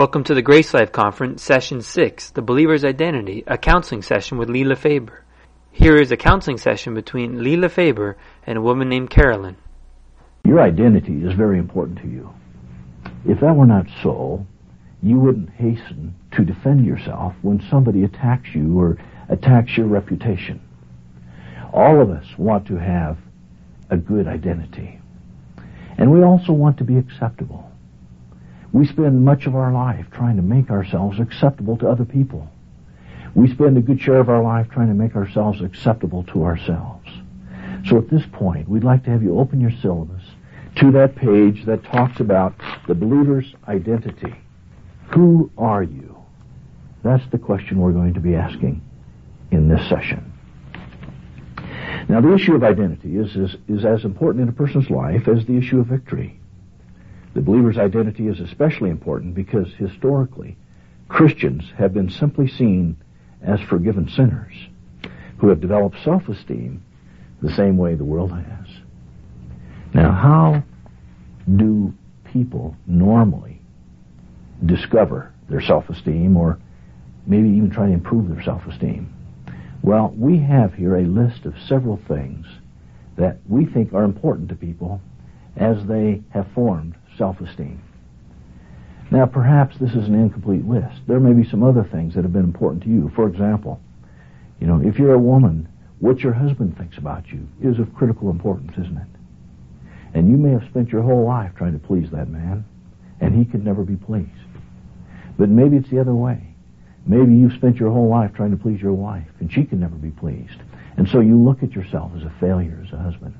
Welcome to the Grace Life Conference, Session 6, The Believer's Identity, a counseling session with Lee LeFebre. Here is a counseling session between Lee LeFebre and a woman named Carolyn. Your identity is very important to you. If that were not so, you wouldn't hasten to defend yourself when somebody attacks you or attacks your reputation. All of us want to have a good identity. And we also want to be acceptable. We spend much of our life trying to make ourselves acceptable to other people. We spend a good share of our life trying to make ourselves acceptable to ourselves. So at this point, we'd like to have you open your syllabus to that page that talks about the believer's identity. Who are you? That's the question we're going to be asking in this session. Now, the issue of identity is, is, is as important in a person's life as the issue of victory. The believer's identity is especially important because historically, Christians have been simply seen as forgiven sinners who have developed self-esteem the same way the world has. Now, how do people normally discover their self-esteem or maybe even try to improve their self-esteem? Well, we have here a list of several things that we think are important to people as they have formed self-esteem. Now, perhaps this is an incomplete list. There may be some other things that have been important to you. For example, you know, if you're a woman, what your husband thinks about you is of critical importance, isn't it? And you may have spent your whole life trying to please that man, and he could never be pleased. But maybe it's the other way. Maybe you've spent your whole life trying to please your wife, and she can never be pleased. And so you look at yourself as a failure as a husband.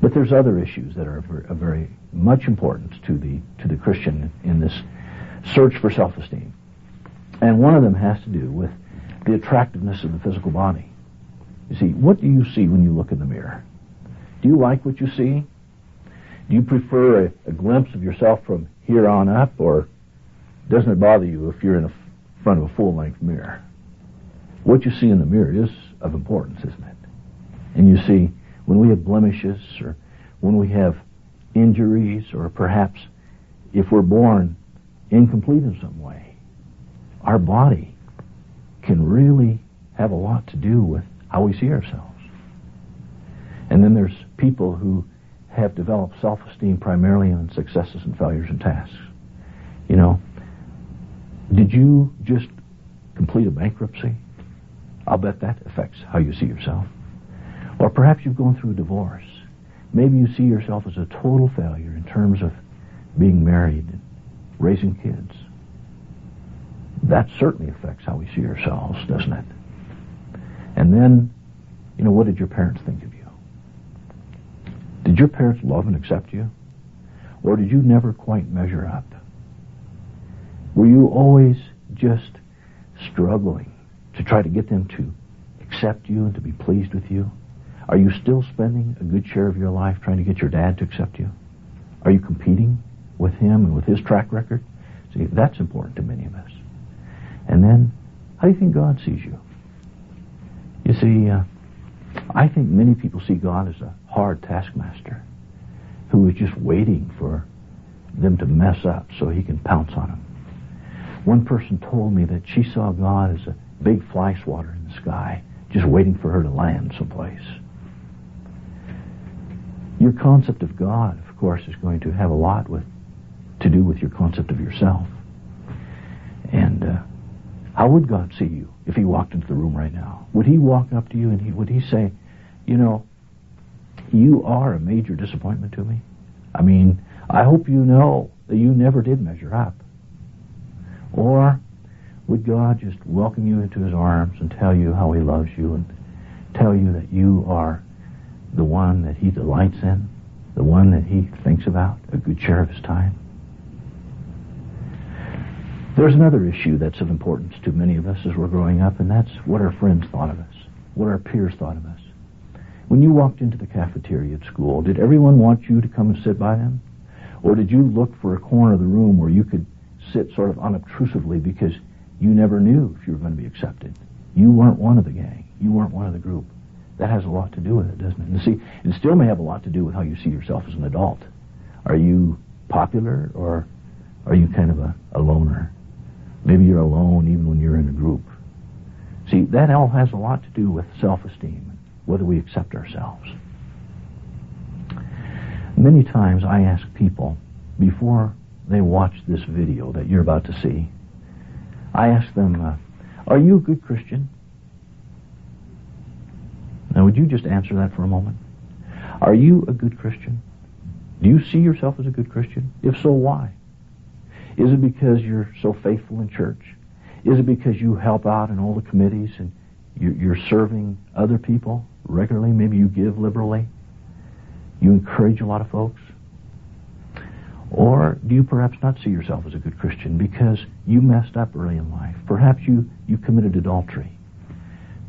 But there's other issues that are of very much importance to the to the Christian in this search for self-esteem, and one of them has to do with the attractiveness of the physical body. You see, what do you see when you look in the mirror? Do you like what you see? Do you prefer a, a glimpse of yourself from here on up, or doesn't it bother you if you're in front of a full-length mirror? What you see in the mirror is of importance, isn't it? And you see, when we have blemishes or when we have injuries or perhaps if we're born incomplete in some way, our body can really have a lot to do with how we see ourselves. And then there's people who have developed self-esteem primarily on successes and failures and tasks. You know, did you just complete a bankruptcy? I'll bet that affects how you see yourself. Or perhaps you've gone through a divorce. Maybe you see yourself as a total failure in terms of being married raising kids. That certainly affects how we see ourselves, doesn't it? And then, you know, what did your parents think of you? Did your parents love and accept you? Or did you never quite measure up? Were you always just struggling to try to get them to accept you and to be pleased with you? Are you still spending a good share of your life trying to get your dad to accept you? Are you competing with him and with his track record? See, that's important to many of us. And then, how do you think God sees you? You see, uh, I think many people see God as a hard taskmaster who is just waiting for them to mess up so he can pounce on them. One person told me that she saw God as a big fly swatter in the sky, just waiting for her to land someplace. Your concept of God, of course, is going to have a lot with to do with your concept of yourself. And uh, how would God see you if He walked into the room right now? Would He walk up to you and he would He say, "You know, you are a major disappointment to me. I mean, I hope you know that you never did measure up." Or would God just welcome you into His arms and tell you how He loves you and tell you that you are the one that he delights in, the one that he thinks about a good share of his time. There's another issue that's of importance to many of us as we're growing up, and that's what our friends thought of us, what our peers thought of us. When you walked into the cafeteria at school, did everyone want you to come and sit by them? Or did you look for a corner of the room where you could sit sort of unobtrusively because you never knew if you were going to be accepted? You weren't one of the gang. You weren't one of the group. That has a lot to do with it, doesn't it? And see, it still may have a lot to do with how you see yourself as an adult. Are you popular or are you kind of a, a loner? Maybe you're alone even when you're in a group. See, that all has a lot to do with self-esteem, whether we accept ourselves. Many times I ask people, before they watch this video that you're about to see, I ask them, uh, are you a good Christian? Now, would you just answer that for a moment? Are you a good Christian? Do you see yourself as a good Christian? If so, why? Is it because you're so faithful in church? Is it because you help out in all the committees and you're serving other people regularly? Maybe you give liberally? You encourage a lot of folks? Or do you perhaps not see yourself as a good Christian because you messed up early in life? Perhaps you, you committed adultery.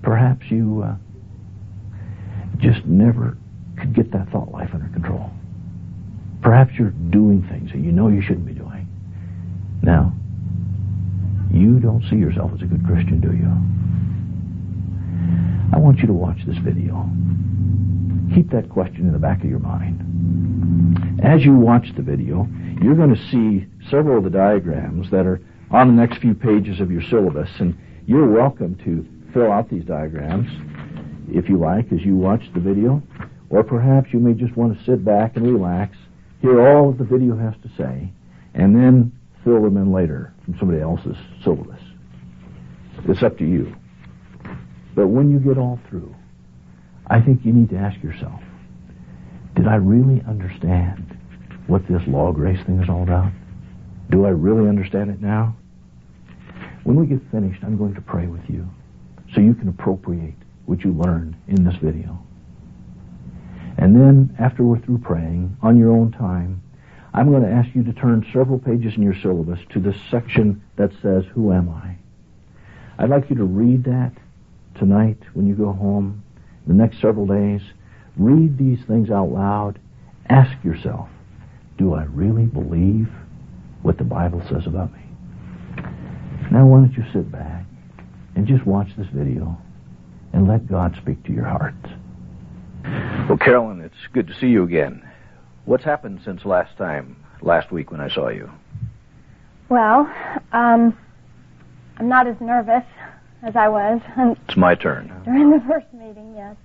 Perhaps you uh, just never could get that thought life under control. Perhaps you're doing things that you know you shouldn't be doing. Now, you don't see yourself as a good Christian, do you? I want you to watch this video. Keep that question in the back of your mind. As you watch the video, you're going to see several of the diagrams that are on the next few pages of your syllabus, and you're welcome to fill out these diagrams if you like as you watch the video, or perhaps you may just want to sit back and relax, hear all that the video has to say, and then fill them in later from somebody else's syllabus. It's up to you. But when you get all through, I think you need to ask yourself, did I really understand what this law grace thing is all about? Do I really understand it now? When we get finished, I'm going to pray with you so you can appropriate what you learned in this video. And then, after we're through praying, on your own time, I'm going to ask you to turn several pages in your syllabus to the section that says, Who am I? I'd like you to read that tonight when you go home, the next several days. Read these things out loud. Ask yourself, do I really believe what the Bible says about me? Now, why don't you sit back and just watch this video and let God speak to your heart. Well, Carolyn, it's good to see you again. What's happened since last time, last week when I saw you? Well, um, I'm not as nervous as I was. It's my turn. During the first meeting, yes.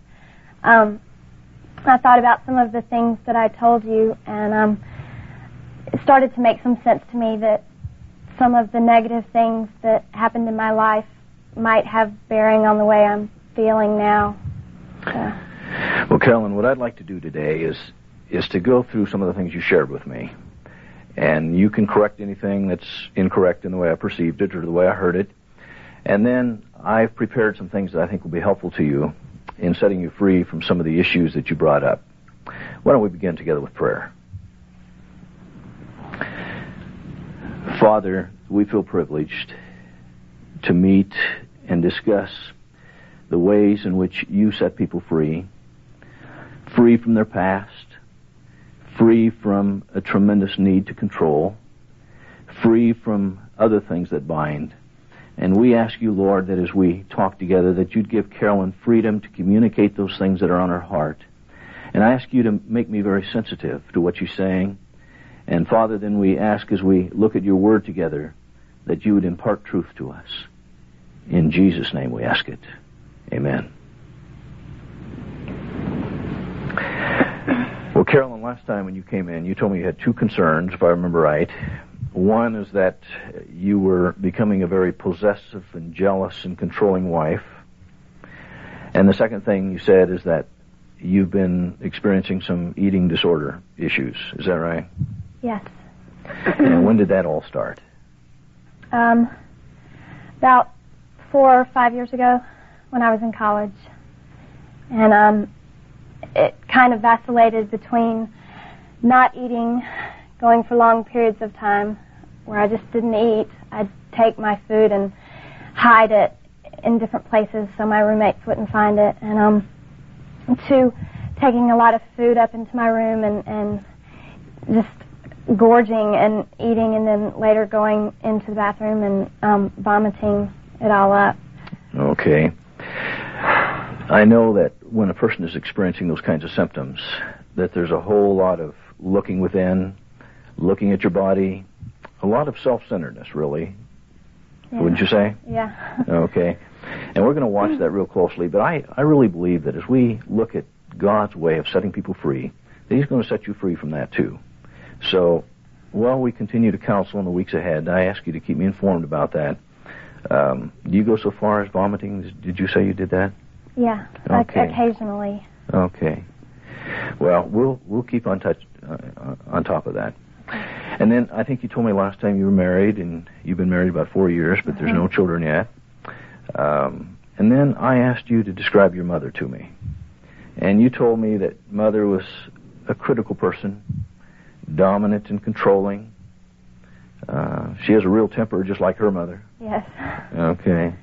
Um, I thought about some of the things that I told you, and um, it started to make some sense to me that some of the negative things that happened in my life might have bearing on the way I'm feeling now. Well, Carolyn, what I'd like to do today is is to go through some of the things you shared with me, and you can correct anything that's incorrect in the way I perceived it or the way I heard it, and then I've prepared some things that I think will be helpful to you in setting you free from some of the issues that you brought up. Why don't we begin together with prayer? Father, we feel privileged to meet and discuss the ways in which you set people free, free from their past, free from a tremendous need to control, free from other things that bind. And we ask you, Lord, that as we talk together, that you'd give Carolyn freedom to communicate those things that are on her heart. And I ask you to make me very sensitive to what you're saying. And Father, then we ask as we look at your word together, that you would impart truth to us. In Jesus' name we ask it. Amen. Well, Carolyn, last time when you came in, you told me you had two concerns, if I remember right. One is that you were becoming a very possessive and jealous and controlling wife. And the second thing you said is that you've been experiencing some eating disorder issues. Is that right? Yes. and when did that all start? Um, about four or five years ago when I was in college. And um, it kind of vacillated between not eating, going for long periods of time where I just didn't eat. I'd take my food and hide it in different places so my roommates wouldn't find it. And um, to taking a lot of food up into my room and, and just gorging and eating and then later going into the bathroom and um, vomiting it all up. Okay. I know that when a person is experiencing those kinds of symptoms, that there's a whole lot of looking within, looking at your body, a lot of self-centeredness, really. Yeah. wouldn't you say? Yeah. Okay. And we're going to watch that real closely, but I, I really believe that as we look at God's way of setting people free, that He's going to set you free from that too. So, while we continue to counsel in the weeks ahead, I ask you to keep me informed about that. Um, do you go so far as vomiting? Did you say you did that? Yeah. Okay. occasionally. Okay. Well, we'll we'll keep on touch uh, on top of that. And then I think you told me last time you were married, and you've been married about four years, but there's no children yet. Um, and then I asked you to describe your mother to me, and you told me that mother was a critical person, dominant and controlling. Uh, she has a real temper, just like her mother. Yes. Okay.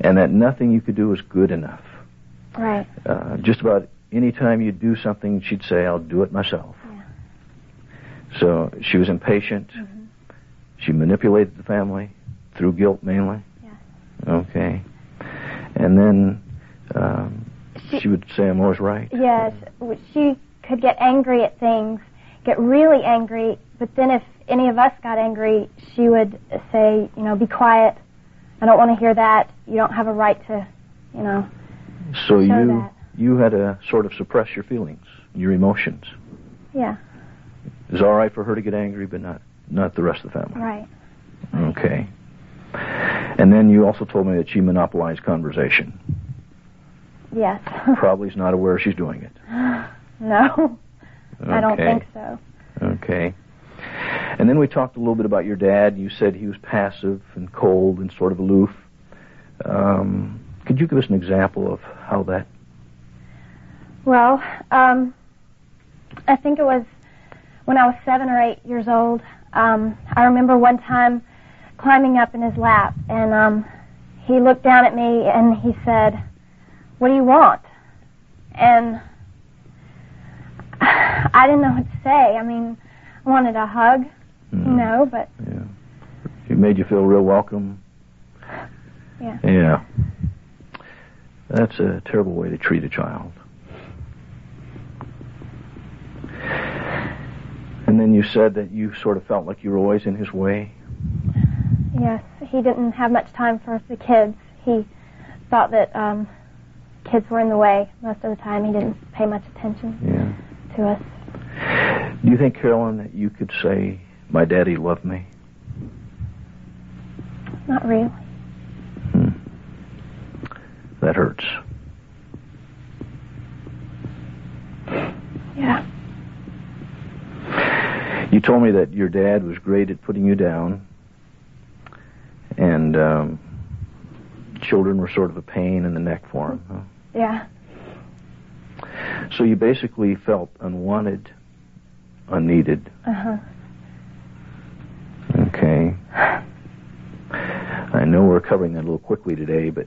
And that nothing you could do was good enough. Right. Uh, just about any time you'd do something, she'd say, I'll do it myself. Yeah. So she was impatient. Mhm. She manipulated the family through guilt mainly. Yes. Okay. And then um, She- she would say, I'm always right. Yes. She could get angry at things, get really angry, but then if any of us got angry, she would say, you know, be quiet. I don't want to hear that. You don't have a right to, you know. So Show you that. you had to sort of suppress your feelings, your emotions. Yeah. It was all right for her to get angry, but not not the rest of the family. Right. Okay. And then you also told me that she monopolized conversation. Yes. Probably is not aware she's doing it. no. I don't think so. Okay. And then we talked a little bit about your dad. You said he was passive and cold and sort of aloof. Um, could you give us an example of how that? Well, um, I think it was when I was seven or eight years old. Um, I remember one time climbing up in his lap, and um, he looked down at me and he said, "What do you want?" And I didn't know what to say. I mean, wanted a hug, you Hmm, know, but Yeah. It made you feel real welcome. Yeah. Yeah. That's a terrible way to treat a child. And then you said that you sort of felt like you were always in his way. yes, he didn't have much time for the kids. He thought that um, kids were in the way most of the time. He didn't pay much attention Yeah. to us. Do you think, Carolyn, that you could say, my daddy loved me? Not really. Hmm. That hurts. Yeah. You told me that your dad was great at putting you down, and um, children were sort of a pain in the neck for him. Huh? Yeah. So you basically felt unwanted, unneeded. Uh huh. Okay. I know we're covering that a little quickly today, but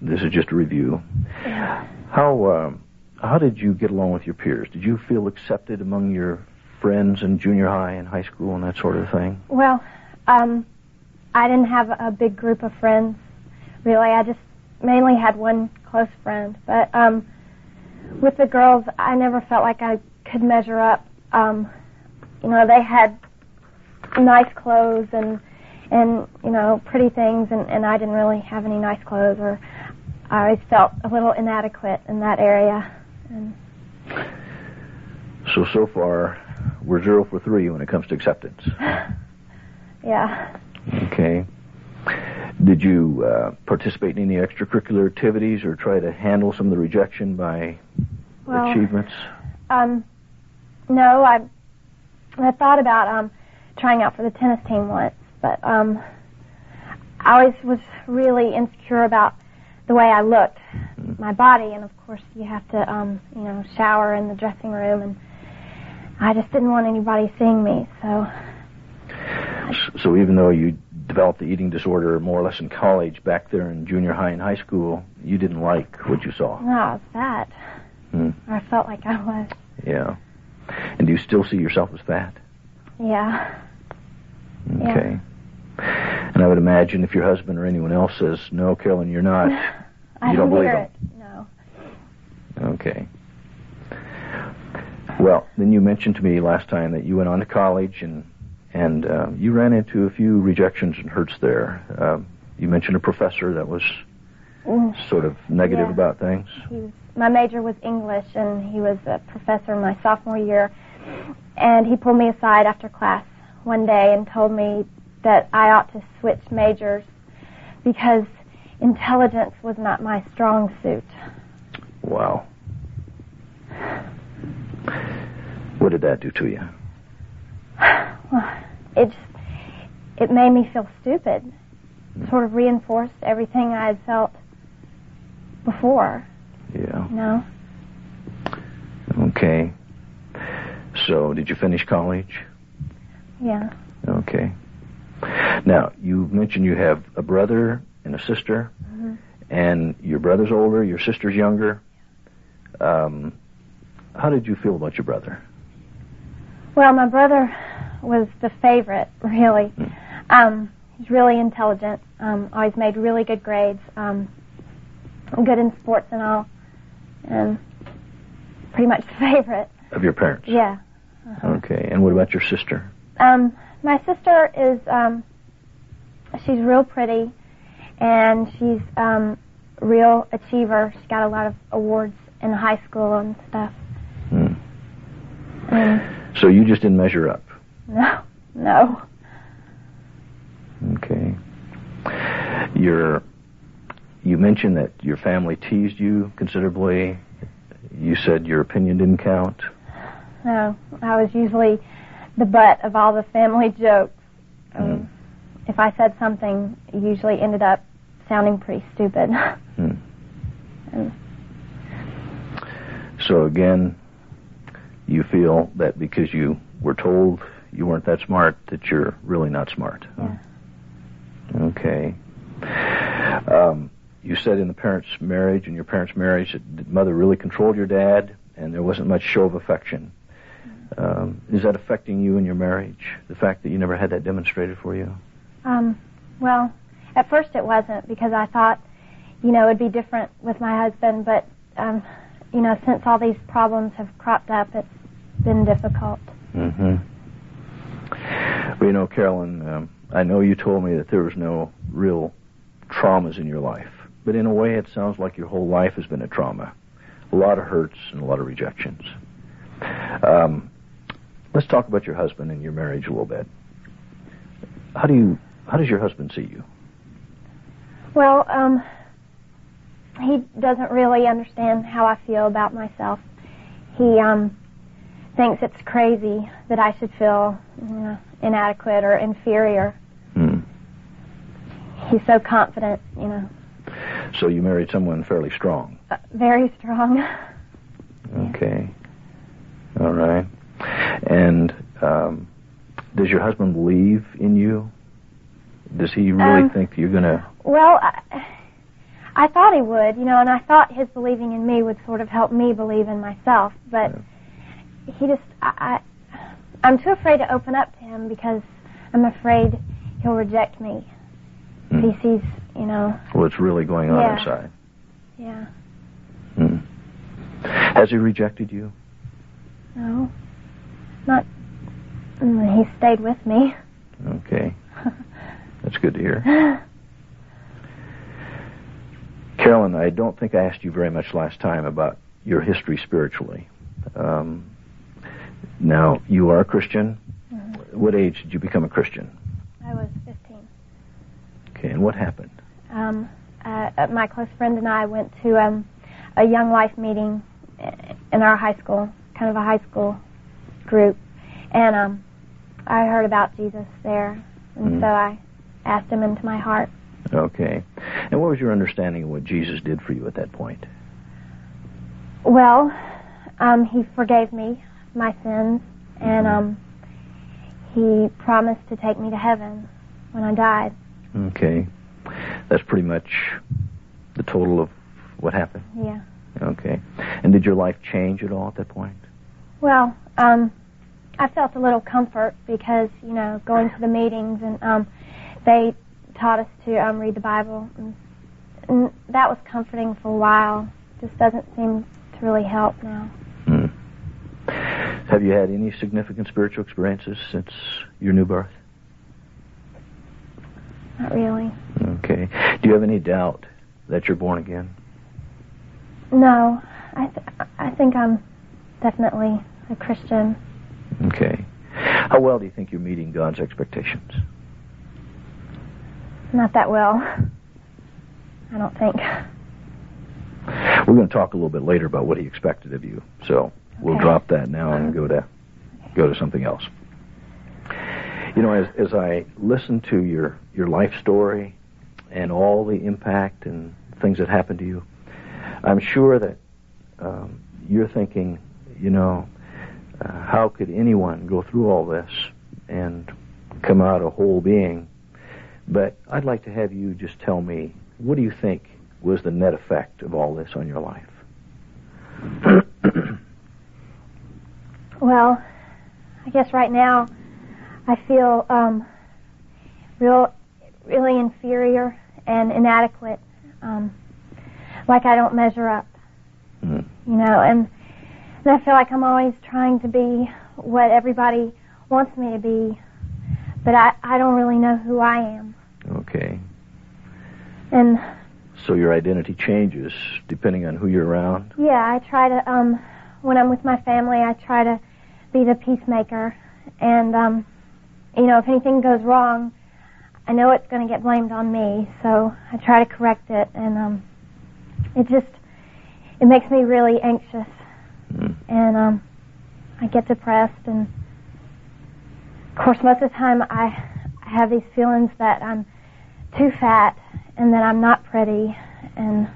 this is just a review. Yeah. How um, how did you get along with your peers? Did you feel accepted among your friends in junior high and high school and that sort of thing? Well, um, I didn't have a big group of friends. Really, I just mainly had one close friend. But um, with the girls, I never felt like I could measure up. Um, you know, they had nice clothes and and you know pretty things, and and I didn't really have any nice clothes, or I always felt a little inadequate in that area. And So so far, we're zero for three when it comes to acceptance. yeah, Okay. Did you uh, participate in any extracurricular activities or try to handle some of the rejection by well. achievements? Um, no, I I thought about um trying out for the tennis team once, but um I always was really insecure about the way I looked, my body, and of course you have to um you know shower in the dressing room, and I just didn't want anybody seeing me, so So even though you developed the eating disorder more or less in college, back there in junior high and high school, you didn't like what you saw. no, I was. Hmm. I felt like I was. Yeah. And do you still see yourself as fat? Yeah. Yeah. Okay. And I would imagine if your husband or anyone else says, no, Carolyn, you're not. I You don't believe them? it. No. Okay. Well, then you mentioned to me last time that you went on to college and and uh, you ran into a few rejections and hurts there. Um, you mentioned a professor that was sort of negative Yeah. about things. He was, my major was English, and he was a professor in my sophomore year. And he pulled me aside after class one day and told me that I ought to switch majors because intelligence was not my strong suit. Wow. What did that do to you? Well, it just, it made me feel stupid. Sort of reinforced everything I had felt before, Yeah. know. Okay. So, did you finish college? Yeah. Okay. Now, you mentioned you have a brother and a sister, Mhm. and your brother's older, your sister's younger. Um, how did you feel about your brother? Well, my brother was the favorite, really. Um, he's really intelligent. Um, always made really good grades. Um, good in sports and all, and pretty much the favorite. Of your parents? Yeah. Okay. And what about your sister? Um, my sister is um, she's real pretty, and she's um, real achiever. She's got a lot of awards in high school and stuff. Hmm. And So you just didn't measure up. no, no. Okay. Your, you mentioned that your family teased you considerably. You said your opinion didn't count. No, I was usually the butt of all the family jokes. Um, If I said something, it usually ended up sounding pretty stupid. And- So again, you feel that because you were told you weren't that smart, that you're really not smart. Yeah. Okay. Um, you said in the parents' marriage, in your parents' marriage, that mother really controlled your dad, and there wasn't much show of affection. Um, is that affecting you in your marriage? The fact that you never had that demonstrated for you? Um, well, at first it wasn't because I thought, you know, it'd be different with my husband, but, um, you know, since all these problems have cropped up, it's been difficult. Mm-hmm. Well, you know, Carolyn, um, I know you told me that there was no real traumas in your life, but in a way, it sounds like your whole life has been a trauma. A lot of hurts and a lot of rejections. Um, let's talk about your husband and your marriage a little bit. How do you? How does your husband see you? Well, um, he doesn't really understand how I feel about myself. He, um, thinks it's crazy that I should feel, you know, inadequate or inferior. Hmm. He's so confident, you know, So you married someone fairly strong. uh, very strong. Okay. All right. And um, does your husband believe in you? Does he really Um, think you're gonna? Well, I, I thought he would, you know, and I thought his believing in me would sort of help me believe in myself, but he just, I, I, I'm too afraid to open up to him because I'm afraid he'll reject me. Hmm. If he sees, you know, What's really going on Yeah. inside? yeah, Hmm. Has he rejected you? no, not, he stayed with me. Okay. That's good to hear. Carolyn, I don't think I asked you very much last time about your history spiritually. Um, now, you are a Christian. Mhm. What age did you become a Christian? I was 15. Okay, and what happened? Um, uh, uh, my close friend and I went to um, a young life meeting in our high school, kind of a high school group, and um, I heard about Jesus there, and Mhm. so I asked him into my heart. Okay. And what was your understanding of what Jesus did for you at that point? Well, um, he forgave me my sins, and Mhm. um, he promised to take me to heaven when I died. Okay. That's pretty much the total of what happened. Yeah. Okay. And did your life change at all at that point? Well, um, I felt a little comfort because you know going to the meetings and um, they taught us to um, read the Bible, and, and that was comforting for a while. Just doesn't seem to really help now. Hmm. Have you had any significant spiritual experiences since your new birth? Not really. Okay. Do you have any doubt that you're born again? No, I th- I think I'm definitely a Christian. Okay. How well do you think you're meeting God's expectations? Not that well. I don't think. We're going to talk a little bit later about what he expected of you, so we'll drop that now and go to go to something else. You know, as as I listen to your your life story and all the impact and things that happened to you, I'm sure that um, you're thinking, you know, uh, how could anyone go through all this and come out a whole being? But I'd like to have you just tell me, what do you think was the net effect of all this on your life? Well, I guess right now I feel um, real, really inferior and inadequate. Um, like I don't measure up, Mm. you know, and, and I feel like I'm always trying to be what everybody wants me to be, but I, I don't really know who I am. Okay. And So your identity changes depending on who you're around? Yeah, I try to um when I'm with my family, I try to be the peacemaker and um you know, if anything goes wrong, I know it's going to get blamed on me, so I try to correct it and um it just it makes me really anxious Mm. and um I get depressed and of course most of the time I I have these feelings that I'm too fat and that I'm not pretty and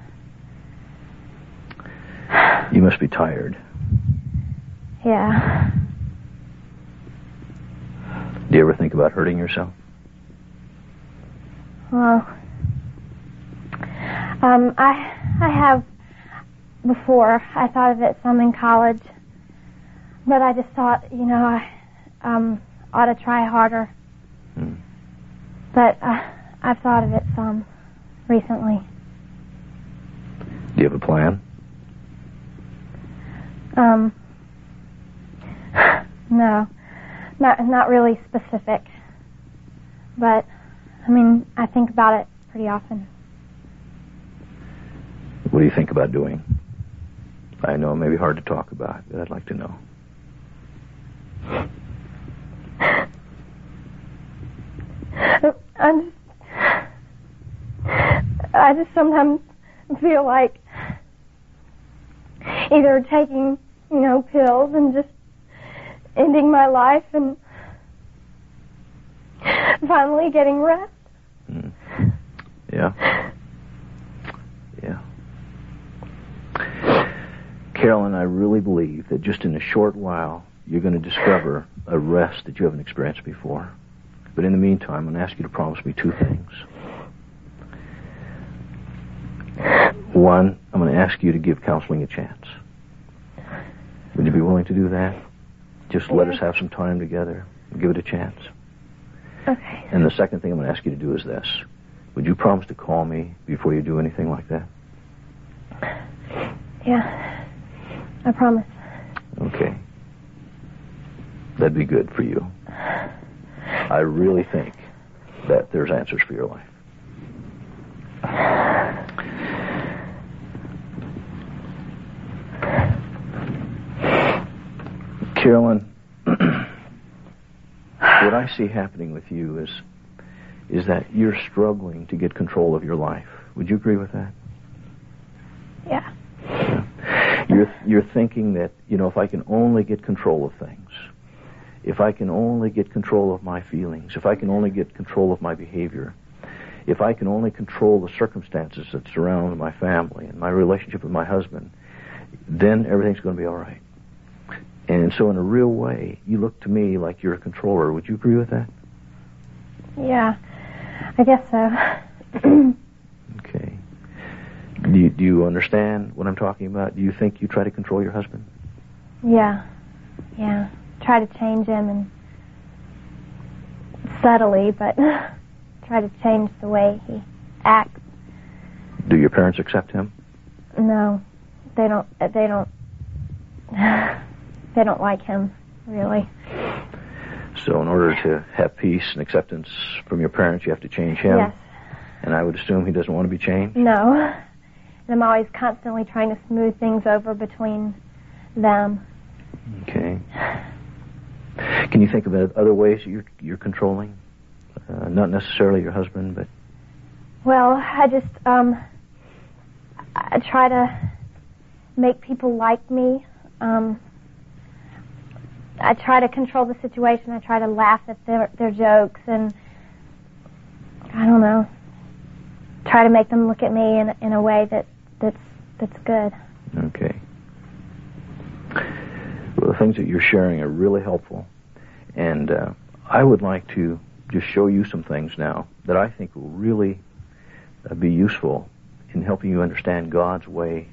You must be tired. yeah. Do you ever think about hurting yourself? Well, um, I I have before. I thought of it some in college, but I just thought, you know, I um, ought to try harder. Hmm. But uh, I've thought of it some recently. Do you have a plan? Um, no, not not really specific, but I mean, I think about it pretty often. What do you think about doing? I know it may be hard to talk about, but I'd like to know. I'm just, I just sometimes feel like either taking, you know, pills and just ending my life and finally getting rest. Mm. Yeah? Yeah. Carolyn, I really believe that just in a short while, you're going to discover a rest that you haven't experienced before. But in the meantime, I'm going to ask you to promise me two things. One, I'm going to ask you to give counseling a chance. Would you be willing to do that? Just let us have some time together give it a chance. Okay. And the second thing I'm going to ask you to do is this. Would you promise to call me before you do anything like that? Yeah. I promise. Okay. That'd be good for you. I really think that there's answers for your life. Carolyn, I see happening with you is is that you're struggling to get control of your life. Would you agree with that? Yeah. You're you're thinking that you know if I can only get control of things, if I can only get control of my feelings, if I can only get control of my behavior, if I can only control the circumstances that surround my family and my relationship with my husband, then everything's going to be all right. And so, in a real way, you look to me like you're a controller. Would you agree with that? Yeah. I guess so. Okay. Do you, do you understand what I'm talking about? Do you think you try to control your husband? yeah. Yeah. Try to change him and subtly, but try to change the way he acts. Do your parents accept him? No, they don't. They don't. They don't like him. really. So, in order to have peace and acceptance from your parents, you have to change him. Yes. And I would assume he doesn't want to be changed. No. And I'm always constantly trying to smooth things over between them. Okay. Can you think of other ways you're you're controlling? Uh, not necessarily your husband, but Well, I just um I try to make people like me. Um I try to control the situation. I try to laugh at their their jokes and I don't know. Try to make them look at me in in a way that that's that's good. okay. Well, the things that you're sharing are really helpful, and uh, I would like to just show you some things now that I think will really uh, be useful in helping you understand God's way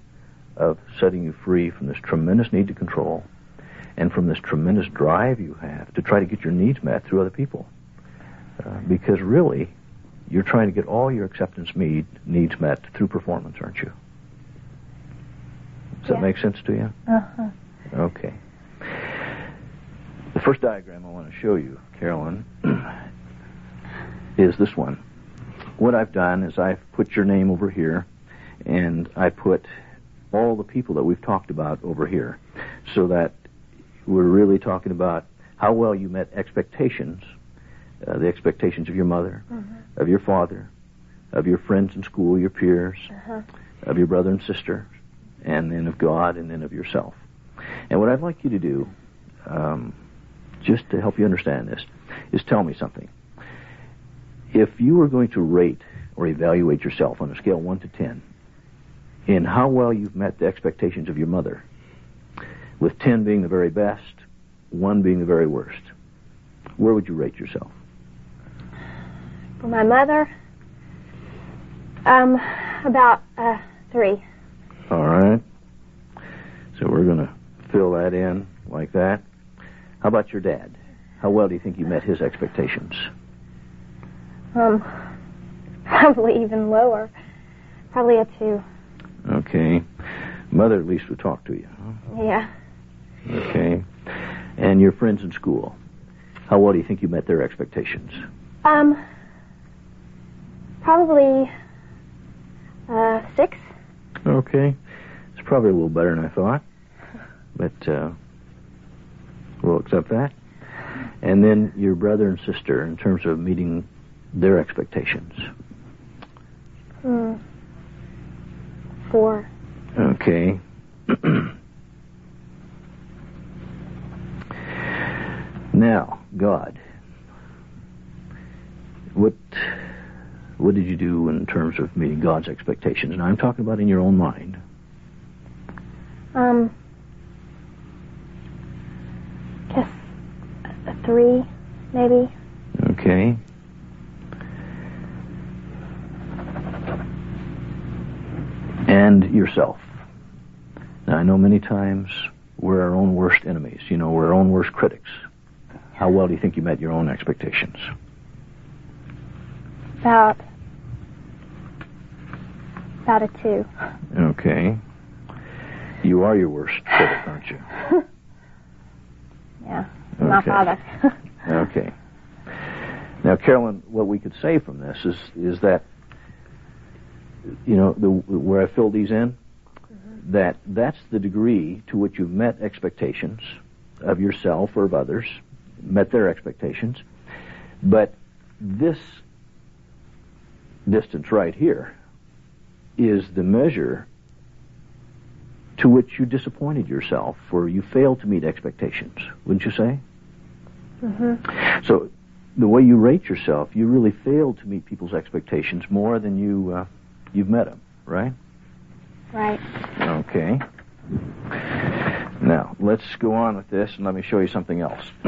of setting you free from this tremendous need to control and from this tremendous drive you have to try to get your needs met through other people. Uh, because really, you're trying to get all your acceptance need, needs met through performance, aren't you? Does that make sense to you? Uh-huh. Okay. The first diagram I want to show you, Carolyn, is this one. What I've done is I've put your name over here, and I put all the people that we've talked about over here, so that we're really talking about how well you met expectations, uh, the expectations of your mother, of your father, of your friends in school, your peers, Uh-huh. of your brother and sister, and then of God, and then of yourself. And what I'd like you to do, um, just to help you understand this, is tell me something. If you were going to rate or evaluate yourself on a scale 1 to 10 in how well you've met the expectations of your mother, with 10 being the very best, 1 being the very worst, where would you rate yourself? For my mother, um, about uh, three. All right. So we're going to fill that in like that. How about your dad? How well do you think you met his expectations? Um, probably even lower. Probably a two. Okay. Mother at least would talk to you. huh? Yeah. Okay. And your friends in school. How well do you think you met their expectations? Um, probably uh, six. Okay. It's probably a little better than I thought. But uh, we'll accept that. And then your brother and sister in terms of meeting their expectations. Hmm. Four. Okay. now, God. What what did you do in terms of meeting God's expectations? And I'm talking about in your own mind. Um, guess a three, maybe. Okay. And yourself. Now, I know many times we're our own worst enemies. You know, we're our own worst critics. How well do you think you met your own expectations? About about a two. Okay. You are your worst critic, aren't you? Yeah. My father. Okay. Now, Carolyn, what we could say from this is is that you know the where I filled these in, mm-hmm. that that's the degree to which you've met expectations of yourself or of others, met their expectations, but this distance right here is the measure to which you disappointed yourself or you failed to meet expectations, wouldn't you say? mhm. So, the way you rate yourself, you really failed to meet people's expectations more than you uh, you've met them, right? Right. Okay. Now let's go on with this, and let me show you something else.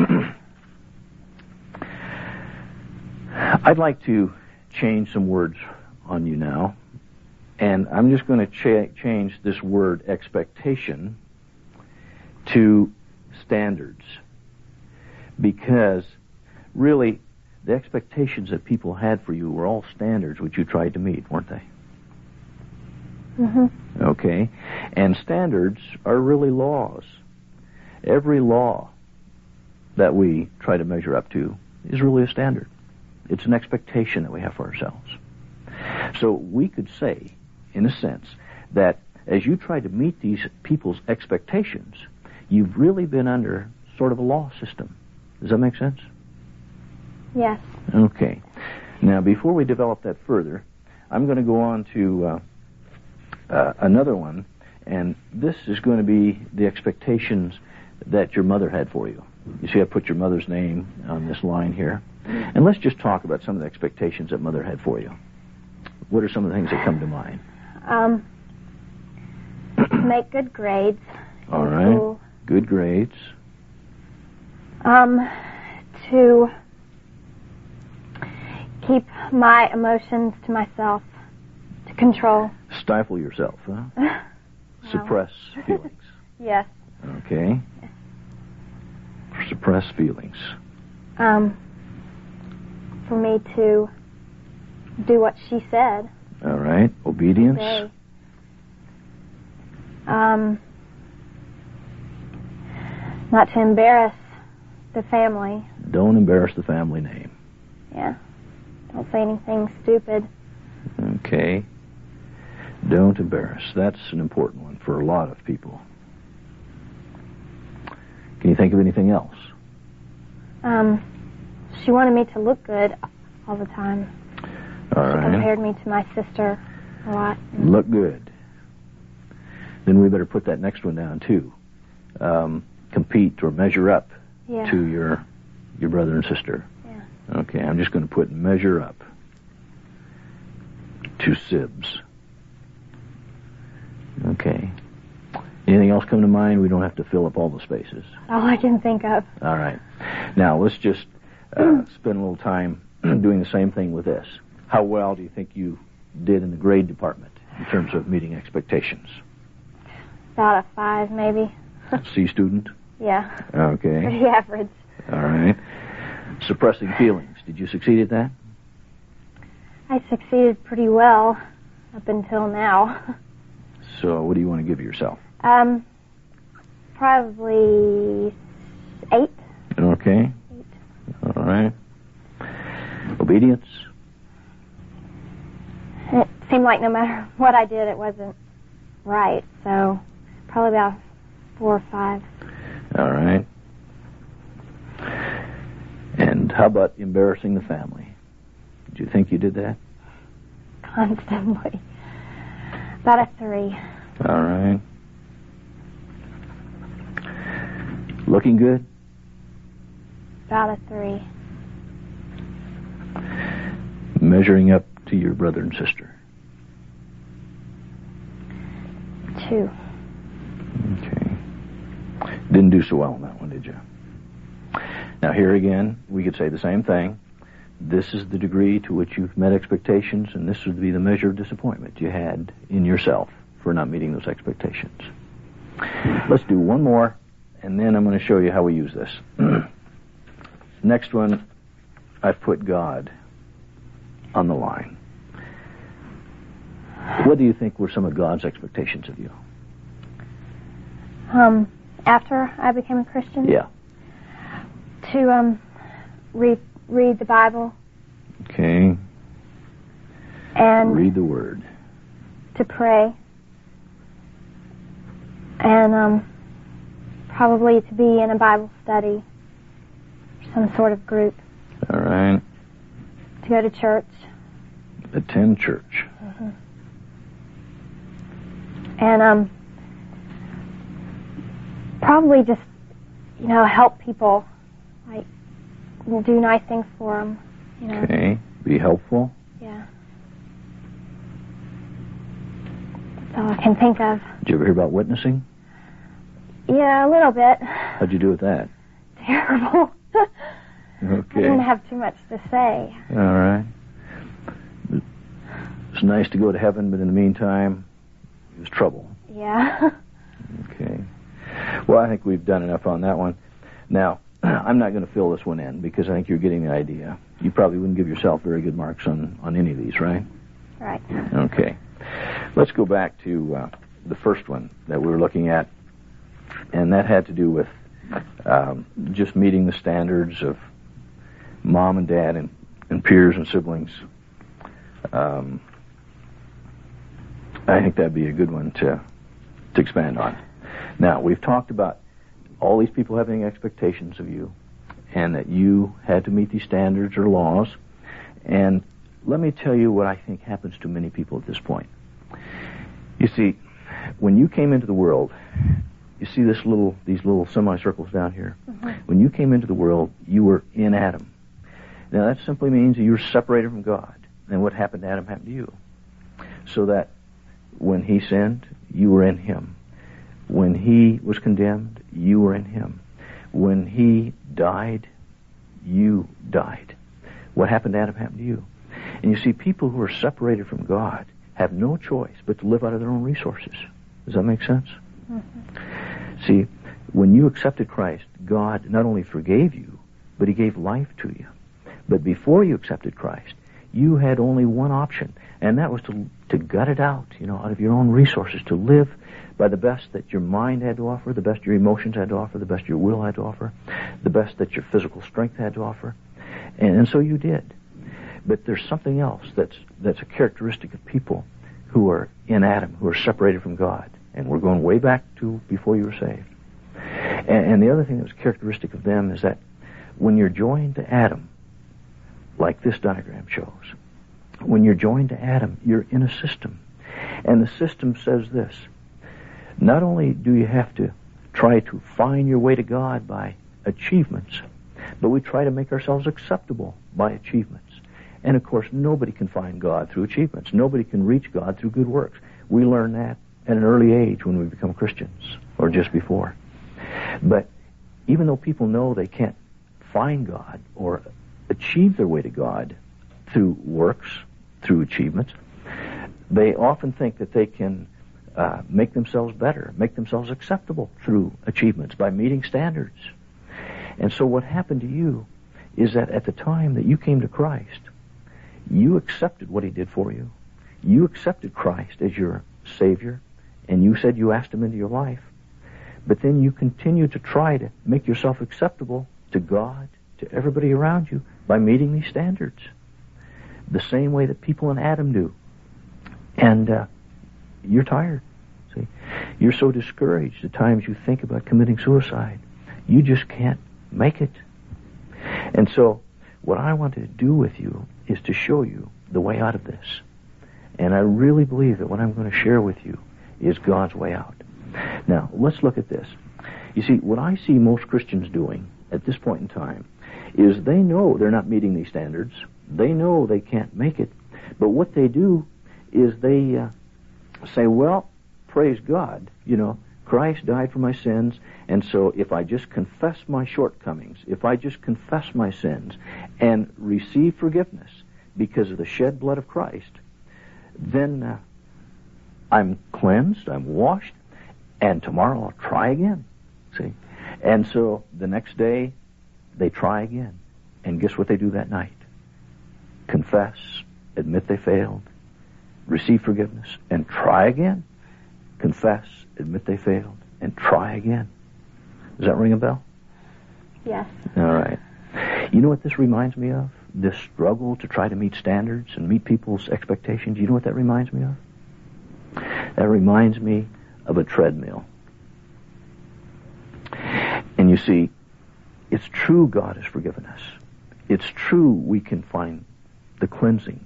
I'd like to change some words on you now, and I'm just going to cha- change this word expectation to standards because really the expectations that people had for you were all standards which you tried to meet, weren't they? Mhm. Okay? And standards are really laws. Every law that we try to measure up to is really a standard. It's an expectation that we have for ourselves. So we could say, in a sense, that as you try to meet these people's expectations, you've really been under sort of a law system. Does that make sense? Yes. Okay. Now, before we develop that further, I'm going to go on to uh, uh, another one, and this is going to be the expectations that your mother had for you. You see, I put your mother's name on this line here. And let's just talk about some of the expectations that mother had for you. What are some of the things that come to mind? Um, make good grades. All right. school. Good grades. Um, to keep my emotions to myself, to control. Stifle yourself, huh? Suppress feelings. Yes. Okay. Suppress feelings. Um, for me to do what she said. All right. Obedience. Um, not to embarrass the family. Don't embarrass the family name. Yeah. Don't say anything stupid. Okay. Don't embarrass. That's an important one for a lot of people. Can you think of anything else? Um, she wanted me to look good all the time. All She right. compared me to my sister a lot. Look good. Then we better put that next one down too. Um, compete or measure up Yeah. to your your brother and sister. Yeah. Okay, I'm just going to put measure up to sibs. Okay. Anything else come to mind? We don't have to fill up all the spaces. All I can think of. All right. Now let's just uh, spend a little time doing the same thing with this. How well do you think you did in the grade department in terms of meeting expectations? About a five, maybe. C student. Yeah. Okay. Pretty average. All right. Suppressing feelings. Did you succeed at that? I succeeded pretty well up until now. So what do you want to give yourself? Um, probably eight. Okay. Eight. All right. Obedience. It seemed like no matter what I did, it wasn't right. So probably about four or five. All right. And how about embarrassing the family? Did you think you did that? Constantly. About a three. All right. Looking good? About a three. Measuring up to your brother and sister. Two. Okay. Didn't do so well on that one, did you? Now, here again, we could say the same thing. This is the degree to which you've met expectations, and this would be the measure of disappointment you had in yourself for not meeting those expectations. Let's do one more, and then I'm going to show you how we use this. Next one, I've put God on the line. What do you think were some of God's expectations of you? Um, after I became a Christian, Yeah. to um, read read the Bible Okay. and Read the Word. to pray, and um, probably to be in a Bible study, some sort of group, All right. to go to church, Attend church. and um, probably just you know help people, like do nice things for them, you know. Okay. Be helpful. Yeah. That's all I can think of. Did you ever hear about witnessing? Yeah, a little bit. How'd you do with that? Terrible. okay. I didn't have too much to say. All right. It's nice to go to heaven, but in the meantime, it was trouble. Yeah. Okay. Well, I think we've done enough on that one. Now, I'm not going to fill this one in because I think you're getting the idea. You probably wouldn't give yourself very good marks on, on any of these, right? right. Okay. Let's go back to uh, the first one that we were looking at, and that had to do with um, just meeting the standards of mom and dad and, and peers and siblings. Um, I think that'd be a good one to to expand on. Now we've talked about all these people having expectations of you, and that you had to meet these standards or laws. And let me tell you what I think happens to many people at this point. You see, when you came into the world, you see this little these little semicircles down here. Mm-hmm. When you came into the world, you were in Adam. Now that simply means that you were separated from God. And what happened to Adam happened to you. So that when he sinned, you were in him. When he was condemned, you were in him. When he died, you died. What happened to Adam happened to you. And you see, people who are separated from God have no choice but to live out of their own resources. Does that make sense? See, when you accepted Christ, God not only forgave you, but He gave life to you. But before you accepted Christ, you had only one option, and that was to, to gut it out, you know, out of your own resources, to live by the best that your mind had to offer, the best your emotions had to offer, the best your will had to offer, the best that your physical strength had to offer. And, and so you did. But there's something else that's, that's a characteristic of people who are in Adam, who are separated from God. And we're going way back to before you were saved. And, and the other thing that's characteristic of them is that when you're joined to Adam, like this diagram shows, when you're joined to Adam, you're in a system. And the system says this. Not only do you have to try to find your way to God by achievements, but we try to make ourselves acceptable by achievements. And of course, nobody can find God through achievements. Nobody can reach God through good works. We learn that at an early age when we become Christians, or just before. But even though people know they can't find God or achieve their way to God through works, through achievements, they often think that they can uh, make themselves better, make themselves acceptable through achievements by meeting standards. And so what happened to you is that at the time that you came to Christ, you accepted what he did for you. You accepted Christ as your Savior, and you said you asked him into your life. But then you continue to try to make yourself acceptable to God, to everybody around you, by meeting these standards. The same way that people in Adam do. And uh, you're tired. See, you're so discouraged at times you think about committing suicide. You just can't make it. And so, what I want to do with you is to show you the way out of this. And I really believe that what I'm going to share with you is God's way out. Now, let's look at this. You see, what I see most Christians doing at this point in time is they know they're not meeting these standards. They know they can't make it. But what they do is they uh, say, well, praise God, you know, Christ died for my sins, and so if I just confess my shortcomings, if I just confess my sins and receive forgiveness because of the shed blood of Christ, then uh, I'm cleansed, I'm washed, and tomorrow I'll try again. See? And so the next day, they try again. And guess what they do that night? Confess, admit they failed, receive forgiveness, and try again. Confess, admit they failed, and try again. Does that ring a bell? Yes. All right. You know what this reminds me of? This struggle to try to meet standards and meet people's expectations. You know what that reminds me of? That reminds me of a treadmill. And you see, it's true God has forgiven us. It's true we can find the cleansing.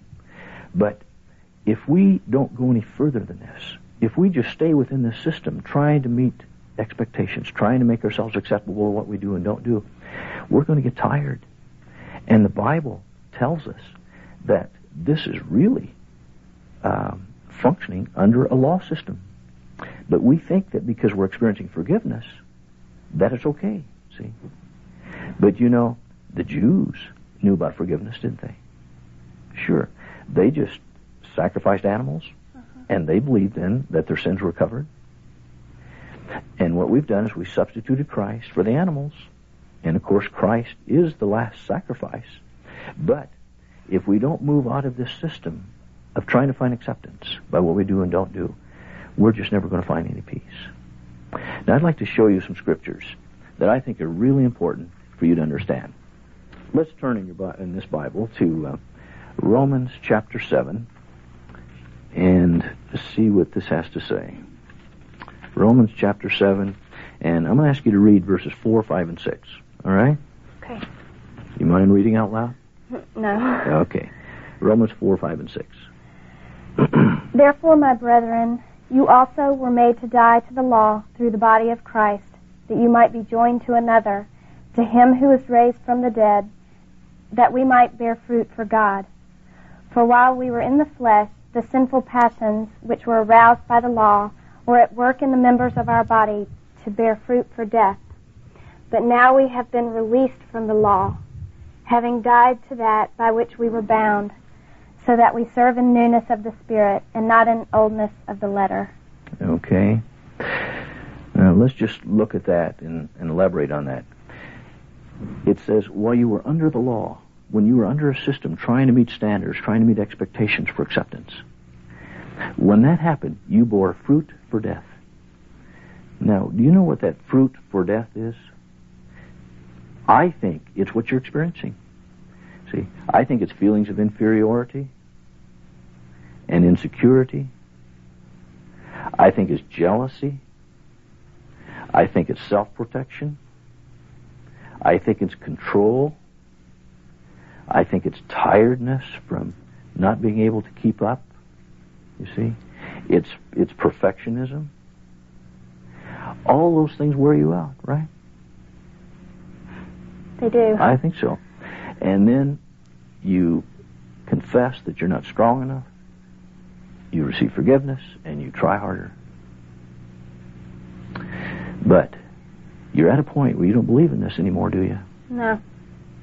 But if we don't go any further than this, if we just stay within this system trying to meet expectations, trying to make ourselves acceptable to what we do and don't do, we're going to get tired. And the Bible tells us that this is really um, functioning under a law system. But we think that because we're experiencing forgiveness, that it's okay. See? But you know, the Jews knew about forgiveness, didn't they? Sure. They just sacrificed animals, uh-huh. and they believed in that their sins were covered. And what we've done is we substituted Christ for the animals. And of course, Christ is the last sacrifice. But if we don't move out of this system of trying to find acceptance by what we do and don't do, we're just never going to find any peace. Now, I'd like to show you some scriptures that I think are really important for you to understand. Let's turn in, your, in this Bible to uh, Romans chapter 7 and see what this has to say. Romans chapter 7, and I'm going to ask you to read verses 4, 5, and 6. All right? Okay. You mind reading out loud? No. Okay. Romans 4, 5, and 6. Therefore, my brethren, you also were made to die to the law through the body of Christ, that you might be joined to another, to him who is raised from the dead, that we might bear fruit for God. For while we were in the flesh, the sinful passions which were aroused by the law were at work in the members of our body to bear fruit for death. But now we have been released from the law, having died to that by which we were bound, so that we serve in newness of the Spirit and not in oldness of the letter. Okay. Now let's just look at that and, and elaborate on that. It says, while you were under the law, when you were under a system trying to meet standards, trying to meet expectations for acceptance, when that happened, you bore fruit for death. Now, do you know what that fruit for death is? I think it's what you're experiencing. See, I think it's feelings of inferiority and insecurity. I think it's jealousy. I think it's self-protection. I think it's control. I think it's tiredness from not being able to keep up. You see? It's it's perfectionism. All those things wear you out, right? They do. I think so. And then you confess that you're not strong enough. You receive forgiveness and you try harder. But you're at a point where you don't believe in this anymore, do you? No,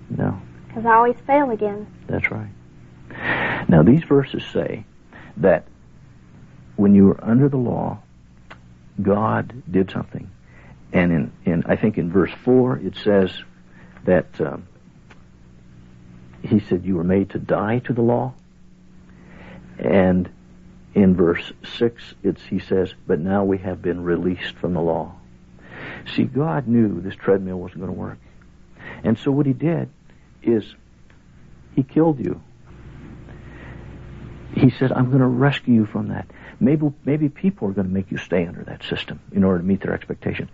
No. because I always fail again. That's right. Now, these verses say that when you were under the law, God did something. And in, in I think in verse 4, it says that um, he said you were made to die to the law. And in verse 6, it's, he says, but now we have been released from the law. See, God knew this treadmill wasn't going to work. And so what he did is he killed you. He said, I'm going to rescue you from that. Maybe, maybe people are going to make you stay under that system in order to meet their expectation.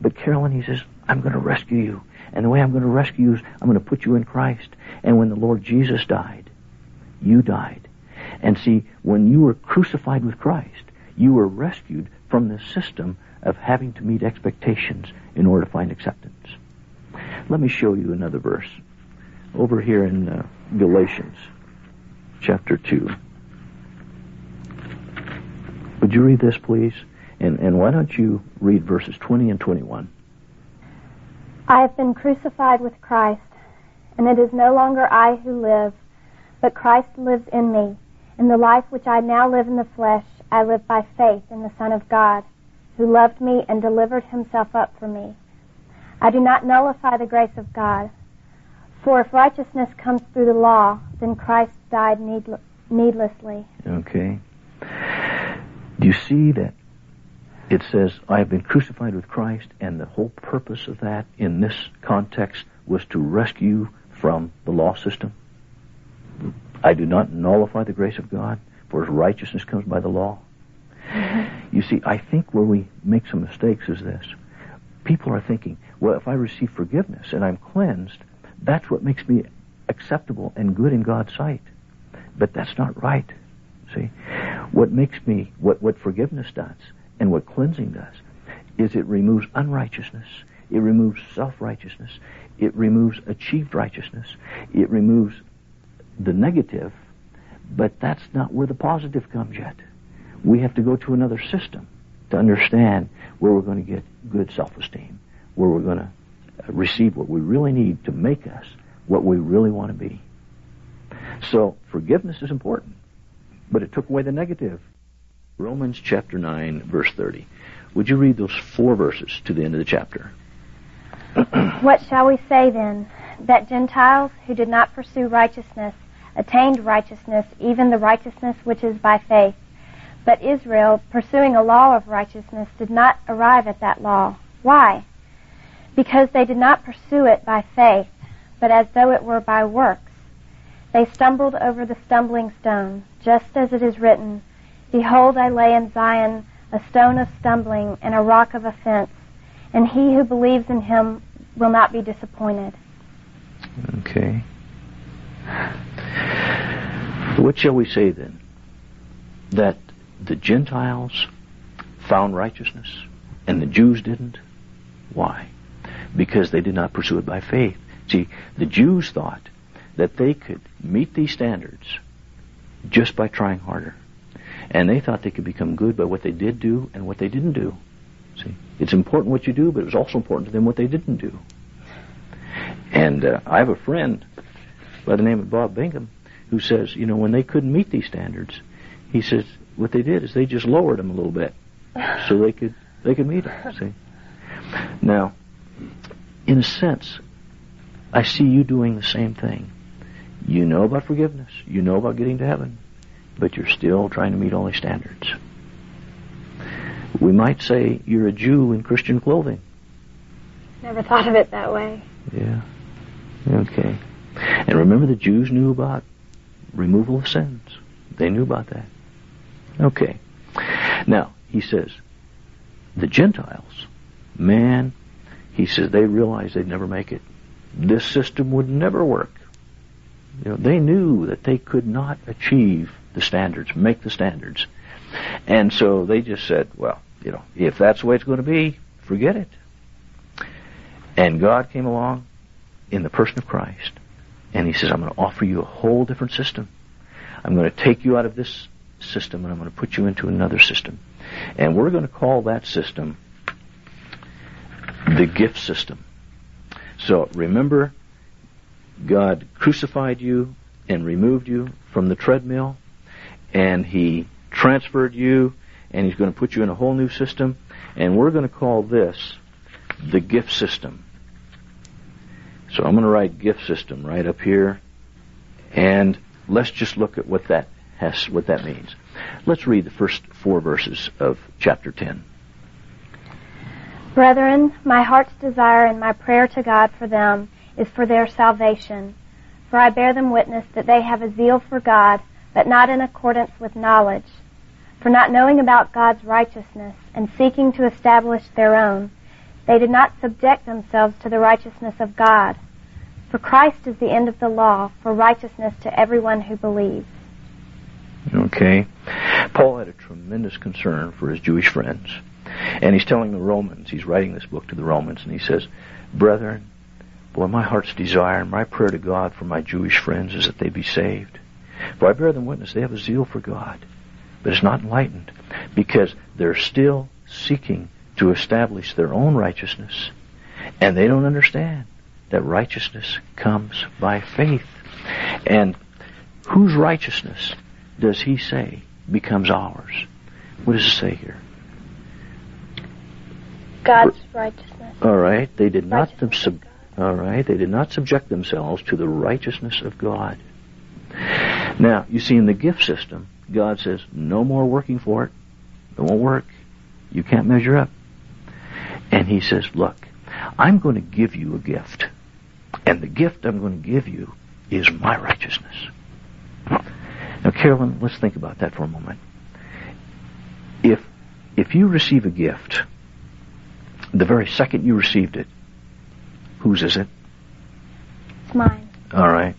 But Carolyn, he says, I'm going to rescue you. And the way I'm going to rescue you is I'm going to put you in Christ. And when the Lord Jesus died, you died. And see, when you were crucified with Christ, you were rescued from the system of having to meet expectations in order to find acceptance. Let me show you another verse. Over here in uh, Galatians chapter 2. Would you read this, please? And, and why don't you read verses 20 and 21? I have been crucified with Christ, and it is no longer I who live, but Christ lives in me. In the life which I now live in the flesh, I live by faith in the Son of God, who loved me and delivered himself up for me. I do not nullify the grace of God, for if righteousness comes through the law, then Christ died needl- needlessly. Okay. Do you see that it says, I have been crucified with Christ, and the whole purpose of that in this context was to rescue from the law system? I do not nullify the grace of God, for his righteousness comes by the law. You see, I think where we make some mistakes is this. People are thinking, well, if I receive forgiveness and I'm cleansed, that's what makes me acceptable and good in God's sight. But that's not right. See? What makes me, what, what forgiveness does and what cleansing does is it removes unrighteousness. It removes self-righteousness. It removes achieved righteousness. It removes the negative, but that's not where the positive comes yet. We have to go to another system to understand where we're going to get good self-esteem, where we're going to receive what we really need to make us what we really want to be. So forgiveness is important, but it took away the negative. Romans chapter 9, verse 30. Would you read those four verses to the end of the chapter? What shall we say then? That Gentiles who did not pursue righteousness attained righteousness, even the righteousness which is by faith. But Israel, pursuing a law of righteousness, did not arrive at that law. Why? because they did not pursue it by faith, but as though it were by works. They stumbled over the stumbling stone, just as it is written, Behold, I lay in Zion a stone of stumbling and a rock of offense, and he who believes in him will not be disappointed. Okay. What shall we say then? That the Gentiles found righteousness and the Jews didn't? Why? Because they did not pursue it by faith. See, the Jews thought that they could meet these standards just by trying harder. And they thought they could become good by what they did do and what they didn't do. See, it's important what you do, but it was also important to them what they didn't do. And uh, I have a friend by the name of Bob Bingham who says, you know, when they couldn't meet these standards, he says what they did is they just lowered them a little bit so they could they could meet them. See, now, in a sense, I see you doing the same thing. You know about forgiveness. You know about getting to heaven, but you're still trying to meet all these standards. We might say you're a Jew in Christian clothing. Never thought of it that way. Yeah. Okay. And remember the Jews knew about removal of sins. They knew about that. Okay. Now, he says, the Gentiles, man, he says they realized they'd never make it. This system would never work. You know, they knew that they could not achieve the standards, make the standards. And so they just said, well, you know, if that's the way it's going to be, forget it. And God came along in the person of Christ, and He says, I'm going to offer you a whole different system. I'm going to take you out of this system, and I'm going to put you into another system. And we're going to call that system the gift system. So remember, God crucified you and removed you from the treadmill, and He transferred you, and He's going to put you in a whole new system, and we're going to call this the gift system. So I'm going to write gift system right up here, and let's just look at what that has, what that means. Let's read the first four verses of chapter 10. Brethren, my heart's desire and my prayer to God for them is for their salvation. For I bear them witness that they have a zeal for God, but not in accordance with knowledge. For not knowing about God's righteousness and seeking to establish their own, they did not subject themselves to the righteousness of God. For Christ is the end of the law for righteousness to everyone who believes. Okay. Paul had a tremendous concern for his Jewish friends. And he's telling the Romans, he's writing this book to the Romans, and he says, Brethren, boy, my heart's desire and my prayer to God for my Jewish friends is that they be saved. For I bear them witness, they have a zeal for God, but it's not enlightened because they're still seeking to establish their own righteousness, and they don't understand that righteousness comes by faith. And whose righteousness does he say becomes ours? What does it say here? God's righteousness. All right, they did not Righteousness sub- of God. All right, they did not subject themselves to the righteousness of God. Now, you see in the gift system, God says, no more working for it. It won't work. You can't measure up. And he says, look, I'm going to give you a gift. And the gift I'm going to give you is my righteousness. Now, Carolyn, let's think about that for a moment. If, if you receive a gift, the very second you received it, whose is it? It's mine. All right.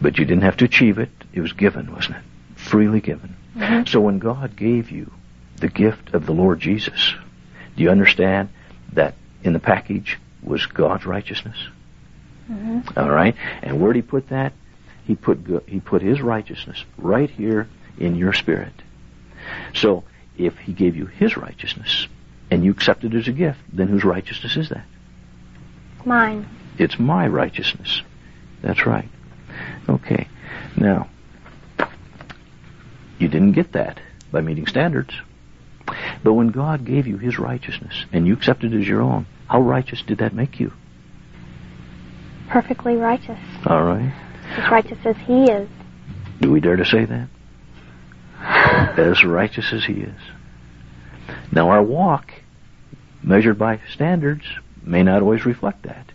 But you didn't have to achieve it. It was given, wasn't it? Freely given. Mhm. So when God gave you the gift of the Lord Jesus, do you understand that in the package was God's righteousness? hmm All right. And where did He put that? He put go- He put His righteousness right here in your spirit. So if He gave you His righteousness and you accepted it as a gift, then whose righteousness is that? Mine. It's my righteousness. That's right. Okay. Now, you didn't get that by meeting standards. But when God gave you His righteousness and you accepted it as your own, how righteous did that make you? Perfectly righteous. All right. As righteous as He is. Do we dare to say that? As righteous as He is. Now, our walk, measured by standards, may not always reflect that.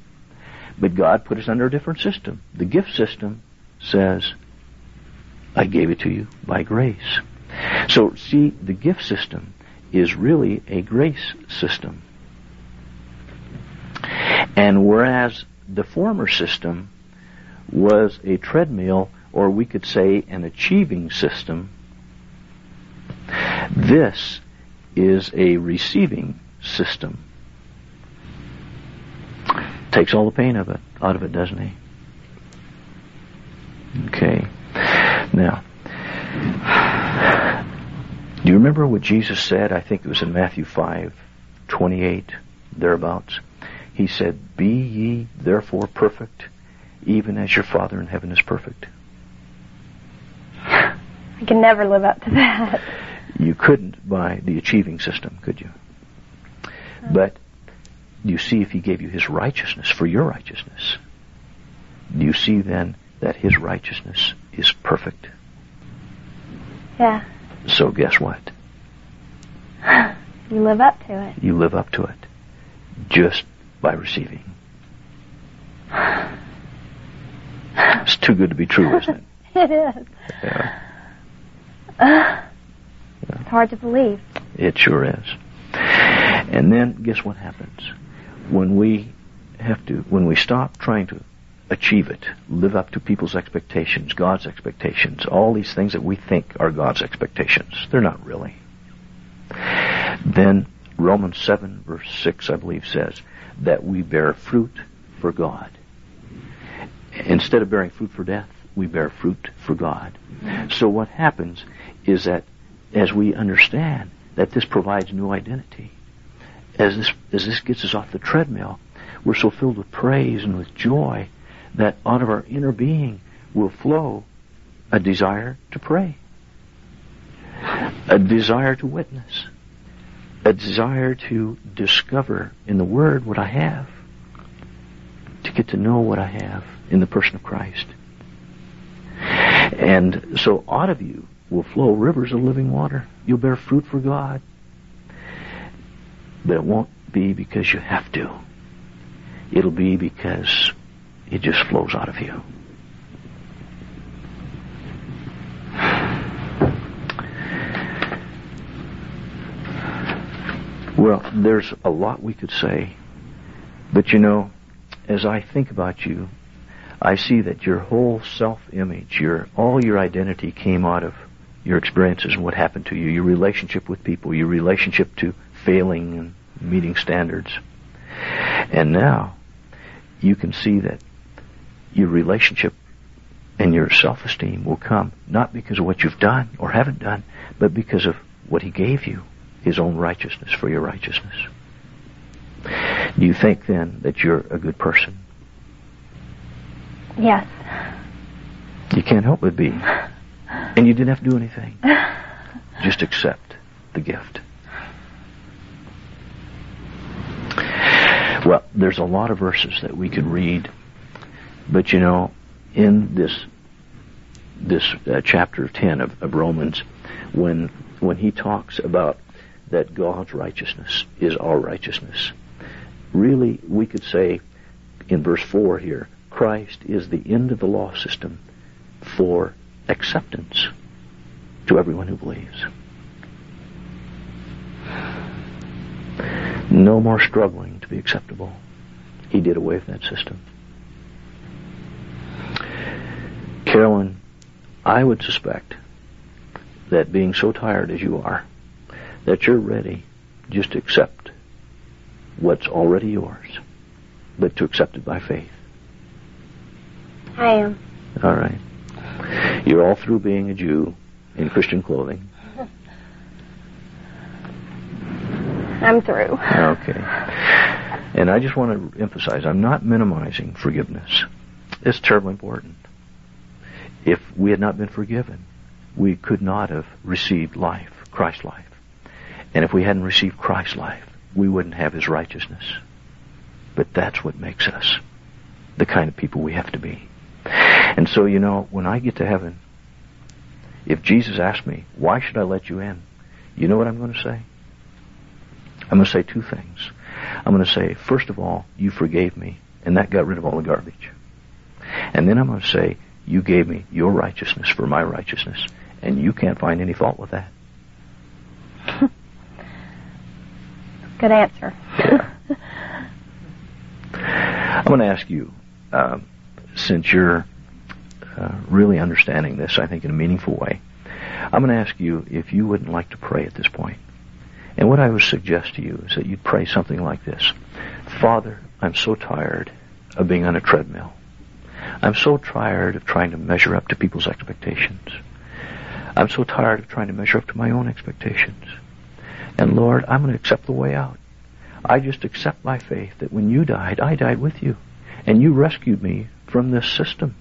But God put us under a different system. The gift system says, I gave it to you by grace. So see, the gift system is really a grace system. And whereas the former system was a treadmill, or we could say an achieving system, this is a receiving system. Takes all the pain of it out of it, doesn't he? Okay. Now, do you remember what Jesus said? I think it was in Matthew 5, 28, thereabouts. He said, Be ye therefore perfect, even as your Father in heaven is perfect. I can never live up to that. You couldn't by the achieving system, could you? But you see if he gave you his righteousness for your righteousness, do you see then that his righteousness is perfect? Yeah. So guess what? You live up to it. You live up to it just by receiving. It's too good to be true, isn't it? It is. Yeah. It's hard to believe. It sure is. And then guess what happens? When we have to, when we stop trying to achieve it, live up to people's expectations, God's expectations, all these things that we think are God's expectations, they're not really. Then Romans 7 verse 6, I believe, says that we bear fruit for God. Instead of bearing fruit for death, we bear fruit for God. So what happens is that as we understand that this provides new identity, as this, as this gets us off the treadmill, we're so filled with praise and with joy that out of our inner being will flow a desire to pray, a desire to witness, a desire to discover in the Word what I have, to get to know what I have in the person of Christ. And so out of you will flow rivers of living water. You'll bear fruit for God. But it won't be because you have to. It'll be because it just flows out of you. Well, there's a lot we could say. But you know, as I think about you, I see that your whole self-image, your all your identity came out of your experiences and what happened to you, your relationship with people, your relationship to failing and meeting standards. And now you can see that your relationship and your self-esteem will come not because of what you've done or haven't done, but because of what he gave you, his own righteousness for your righteousness. Do you think then that you're a good person? Yes. You can't help but be. And you didn't have to do anything. Just accept the gift. Well, there's a lot of verses that we could read, but you know, in this this uh, chapter 10 of, of Romans, when when he talks about that God's righteousness is our righteousness, really we could say in verse 4 here, Christ is the end of the law system for acceptance to everyone who believes. No more struggling to be acceptable. He did away with that system. Carolyn, I would suspect that being so tired as you are, that you're ready just to accept what's already yours, but to accept it by faith. I am. All right. You're all through being a Jew in Christian clothing. I'm through. Okay. And I just want to emphasize, I'm not minimizing forgiveness. It's terribly important. If we had not been forgiven, we could not have received life, Christ's life. And if we hadn't received Christ's life, we wouldn't have his righteousness. But that's what makes us the kind of people we have to be. And so, you know, when I get to heaven, if Jesus asks me, why should I let you in? You know what I'm going to say? I'm going to say two things. I'm going to say, first of all, you forgave me, and that got rid of all the garbage. And then I'm going to say, you gave me your righteousness for my righteousness, and you can't find any fault with that. Good answer. I'm going to ask you, uh, since you're uh, really understanding this, I think, in a meaningful way, I'm going to ask you if you wouldn't like to pray at this point. And what I would suggest to you is that you pray something like this Father, I'm so tired of being on a treadmill. I'm so tired of trying to measure up to people's expectations. I'm so tired of trying to measure up to my own expectations. And Lord, I'm going to accept the way out. I just accept my faith that when you died, I died with you. And you rescued me from this system,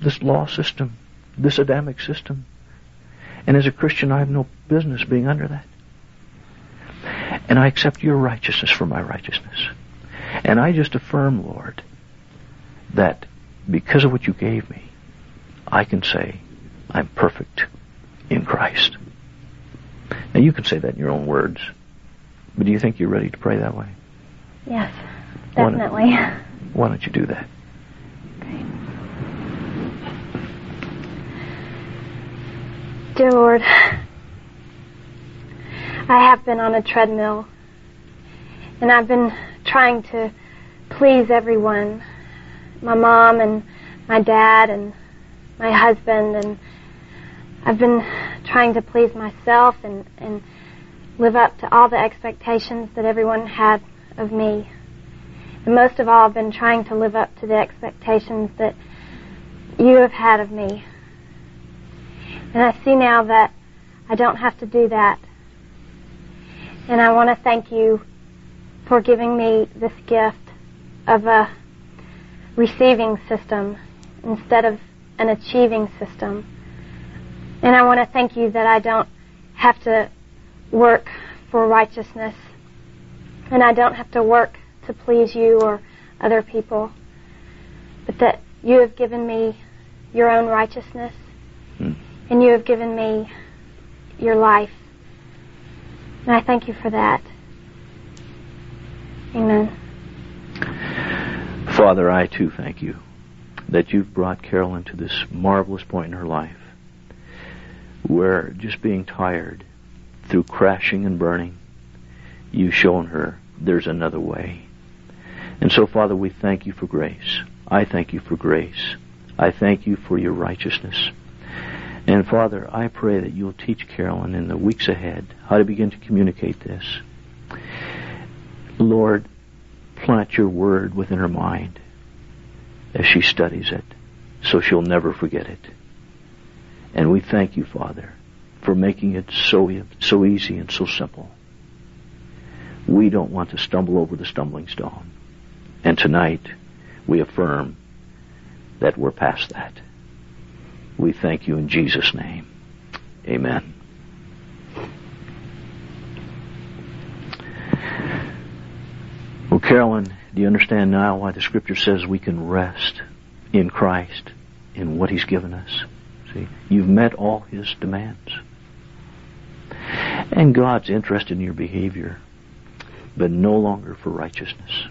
this law system, this Adamic system. And as a Christian, I have no business being under that. And I accept your righteousness for my righteousness. And I just affirm, Lord, that because of what you gave me, I can say I'm perfect in Christ. Now you can say that in your own words, but do you think you're ready to pray that way? Yes, definitely. Why don't, why don't you do that? Dear Lord, I have been on a treadmill and I've been trying to please everyone my mom and my dad and my husband and I've been trying to please myself and, and live up to all the expectations that everyone had of me. And most of all, I've been trying to live up to the expectations that you have had of me. And I see now that I don't have to do that. And I want to thank you for giving me this gift of a receiving system instead of an achieving system. And I want to thank you that I don't have to work for righteousness and I don't have to work to please you or other people, but that you have given me your own righteousness hmm. and you have given me your life. And I thank you for that. Amen. Father, I too thank you that you've brought Carolyn to this marvelous point in her life where just being tired through crashing and burning, you've shown her there's another way. And so, Father, we thank you for grace. I thank you for grace. I thank you for your righteousness. And Father, I pray that you'll teach Carolyn in the weeks ahead how to begin to communicate this. Lord, plant your word within her mind as she studies it so she'll never forget it. And we thank you, Father, for making it so, so easy and so simple. We don't want to stumble over the stumbling stone. And tonight, we affirm that we're past that. We thank you in Jesus' name. Amen. Well, Carolyn, do you understand now why the scripture says we can rest in Christ, in what He's given us? See, you've met all His demands. And God's interested in your behavior, but no longer for righteousness.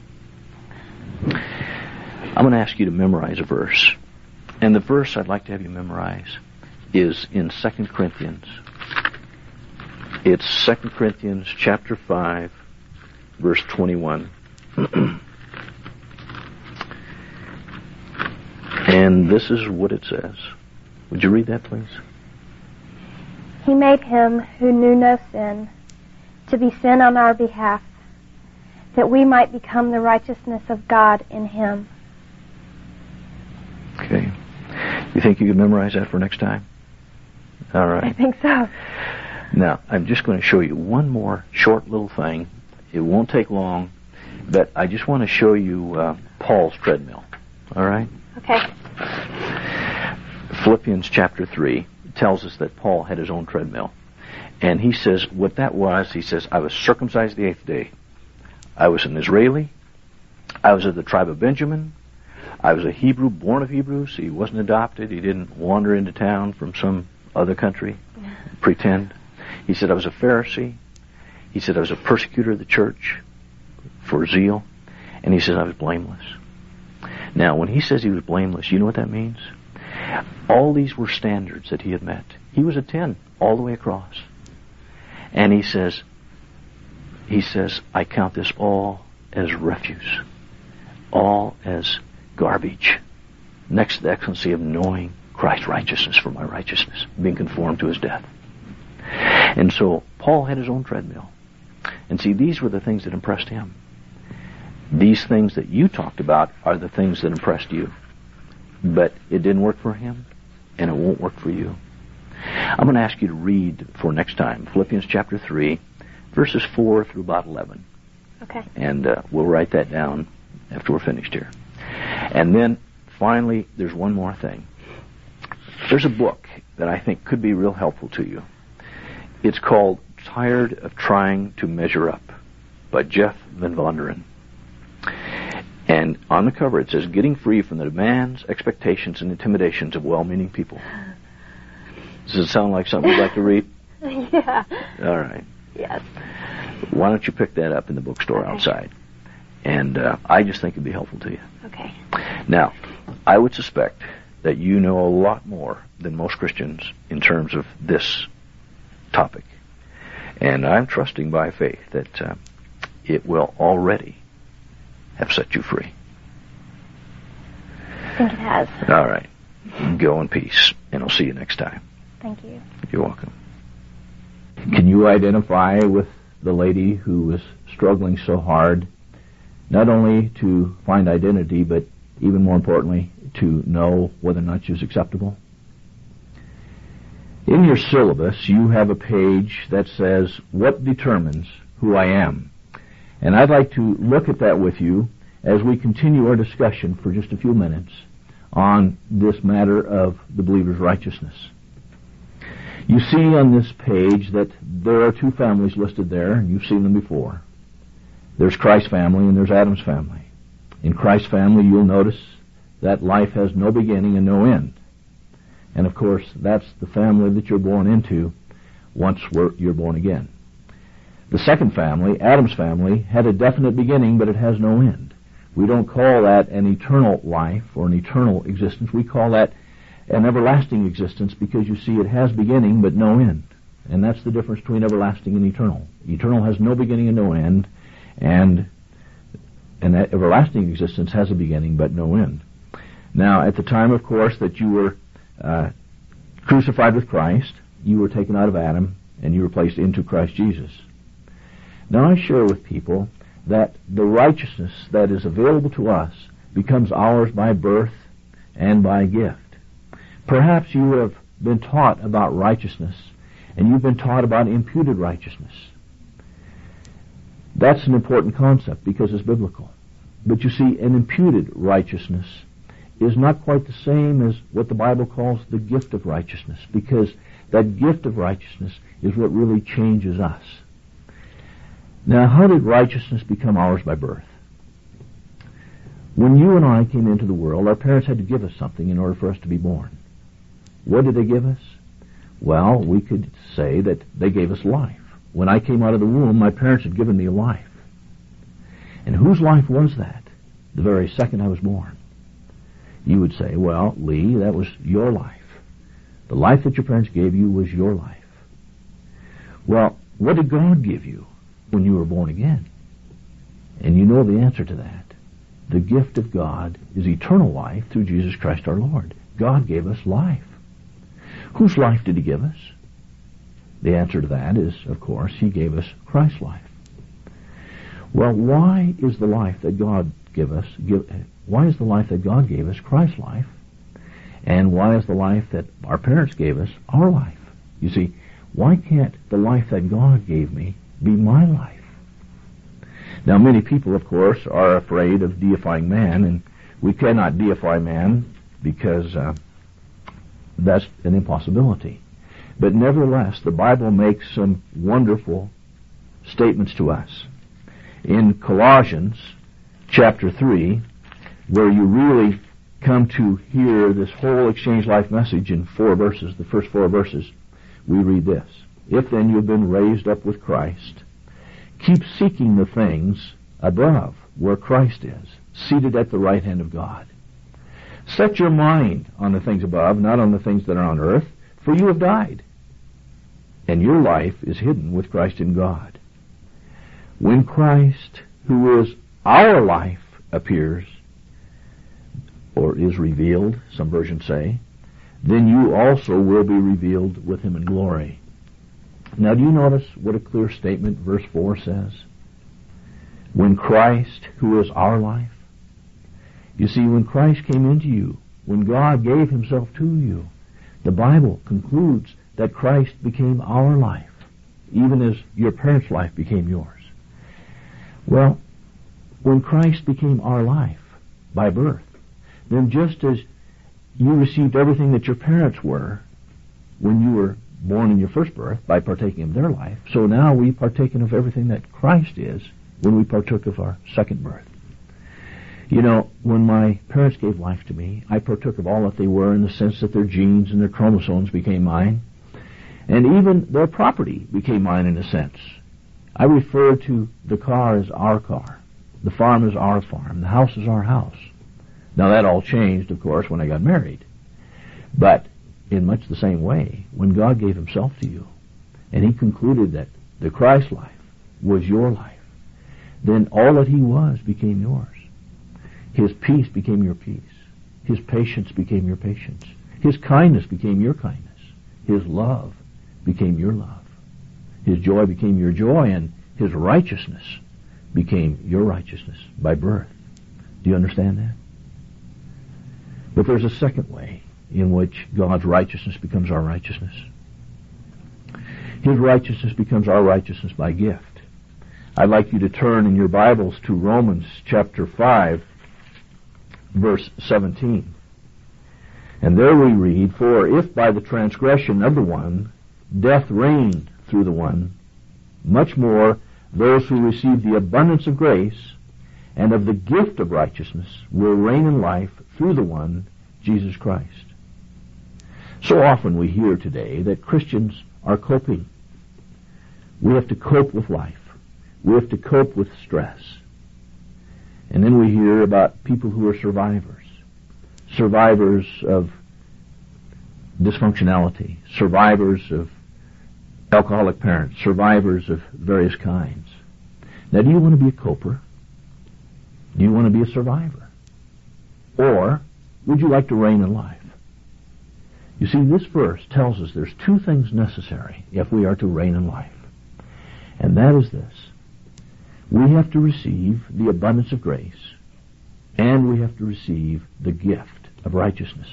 I'm going to ask you to memorize a verse. And the verse I'd like to have you memorize is in 2 Corinthians. It's 2 Corinthians chapter 5, verse 21. and this is what it says. Would you read that, please? He made him who knew no sin to be sin on our behalf, that we might become the righteousness of God in him. Okay. You think you could memorize that for next time? All right. I think so. Now, I'm just going to show you one more short little thing. It won't take long. But I just want to show you uh, Paul's treadmill. All right? Okay. Philippians chapter 3 tells us that Paul had his own treadmill. And he says what that was, he says, I was circumcised the eighth day. I was an Israeli. I was of the tribe of Benjamin. I was a Hebrew, born of Hebrews. He wasn't adopted. He didn't wander into town from some other country, pretend. He said, I was a Pharisee. He said, I was a persecutor of the church for zeal. And he says, I was blameless. Now, when he says he was blameless, you know what that means? All these were standards that he had met. He was a 10 all the way across. And he says, he says, I count this all as refuse, all as garbage, next to the excellency of knowing Christ's righteousness for my righteousness, being conformed to his death. And so Paul had his own treadmill. And see, these were the things that impressed him. These things that you talked about are the things that impressed you. But it didn't work for him, and it won't work for you. I'm going to ask you to read for next time Philippians chapter 3, verses 4 through about 11. Okay. And uh, we'll write that down after we're finished here. And then finally, there's one more thing. There's a book that I think could be real helpful to you. It's called Tired of Trying to Measure Up by Jeff Van Vonderen. And on the cover it says, Getting Free from the Demands, Expectations, and Intimidations of Well-Meaning People. Does it sound like something you'd like to read? yeah. All right. Yes. Why don't you pick that up in the bookstore Okay. outside? And uh, I just think it'd be helpful to you. Okay. Now, I would suspect that you know a lot more than most Christians in terms of this topic. And I'm trusting by faith that uh, it will already have set you free. I think it has. All right. Go in peace, and I'll see you next time. Thank you. You're welcome. Can you identify with the lady who was struggling so hard, not only to find identity, but even more importantly, to know whether or not was acceptable? In your syllabus, you have a page that says, What determines who I am? And I'd like to look at that with you as we continue our discussion for just a few minutes on this matter of the believer's righteousness. You see on this page that there are two families listed there, and you've seen them before. There's Christ's family and there's Adam's family. In Christ's family, you'll notice that life has no beginning and no end. And of course, that's the family that you're born into once you're born again. The second family, Adam's family, had a definite beginning, but it has no end. We don't call that an eternal life or an eternal existence. We call that an everlasting existence because you see it has beginning but no end. And that's the difference between everlasting and eternal. Eternal has no beginning and no end, and and that everlasting existence has a beginning but no end. Now, at the time, of course, that you were uh, crucified with Christ, you were taken out of Adam and you were placed into Christ Jesus. Now, I share with people that the righteousness that is available to us becomes ours by birth and by gift. Perhaps you have been taught about righteousness and you've been taught about imputed righteousness. That's an important concept because it's biblical. But you see, an imputed righteousness is not quite the same as what the Bible calls the gift of righteousness because that gift of righteousness is what really changes us. Now, how did righteousness become ours by birth? When you and I came into the world, our parents had to give us something in order for us to be born. What did they give us? Well, we could say that they gave us life. When I came out of the womb, my parents had given me a life. And whose life was that? The very second I was born. You would say, well, Lee, that was your life. The life that your parents gave you was your life. Well, what did God give you when you were born again? And you know the answer to that. The gift of God is eternal life through Jesus Christ our Lord. God gave us life. Whose life did He give us? The answer to that is, of course, He gave us Christ's life. Well, why is the life that God give us, give, why is the life that God gave us Christ's life? And why is the life that our parents gave us our life? You see, why can't the life that God gave me be my life? Now, many people, of course, are afraid of deifying man, and we cannot deify man because uh, that's an impossibility. But nevertheless, the Bible makes some wonderful statements to us. In Colossians chapter 3, where you really come to hear this whole exchange life message in four verses, the first four verses, we read this. If then you have been raised up with Christ, keep seeking the things above, where Christ is, seated at the right hand of God. Set your mind on the things above, not on the things that are on earth, for you have died, and your life is hidden with Christ in God. When Christ, who is our life, appears, or is revealed, some versions say, then you also will be revealed with him in glory. Now, do you notice what a clear statement verse 4 says? When Christ, who is our life, you see, when Christ came into you, when God gave himself to you, the Bible concludes that Christ became our life, even as your parents' life became yours. Well, when Christ became our life by birth, then just as you received everything that your parents were when you were born in your first birth by partaking of their life, so now we partaken of everything that Christ is when we partook of our second birth. You know, when my parents gave life to me, I partook of all that they were in the sense that their genes and their chromosomes became mine, and even their property became mine in a sense. I refer to the car as our car, the farm as our farm, the house as our house. Now that all changed, of course, when I got married. But in much the same way, when God gave himself to you, and he concluded that the Christ life was your life, then all that he was became yours. His peace became your peace. His patience became your patience. His kindness became your kindness. His love became your love. His joy became your joy, and his righteousness became your righteousness by birth. Do you understand that? But there's a second way in which God's righteousness becomes our righteousness. His righteousness becomes our righteousness by gift. I'd like you to turn in your Bibles to Romans chapter 5, verse 17. And there we read, For if by the transgression of the one death reigned through the one, much more those who receive the abundance of grace and of the gift of righteousness will reign in life through the one, Jesus Christ. So often we hear today that Christians are coping. We have to cope with life. We have to cope with stress. And then we hear about people who are survivors. Survivors of dysfunctionality. Survivors of alcoholic parents. Survivors of various kinds. Now do you want to be a coper? Do you want to be a survivor? Or would you like to reign in life? You see, this verse tells us there's two things necessary if we are to reign in life. And that is this. We have to receive the abundance of grace, and we have to receive the gift of righteousness.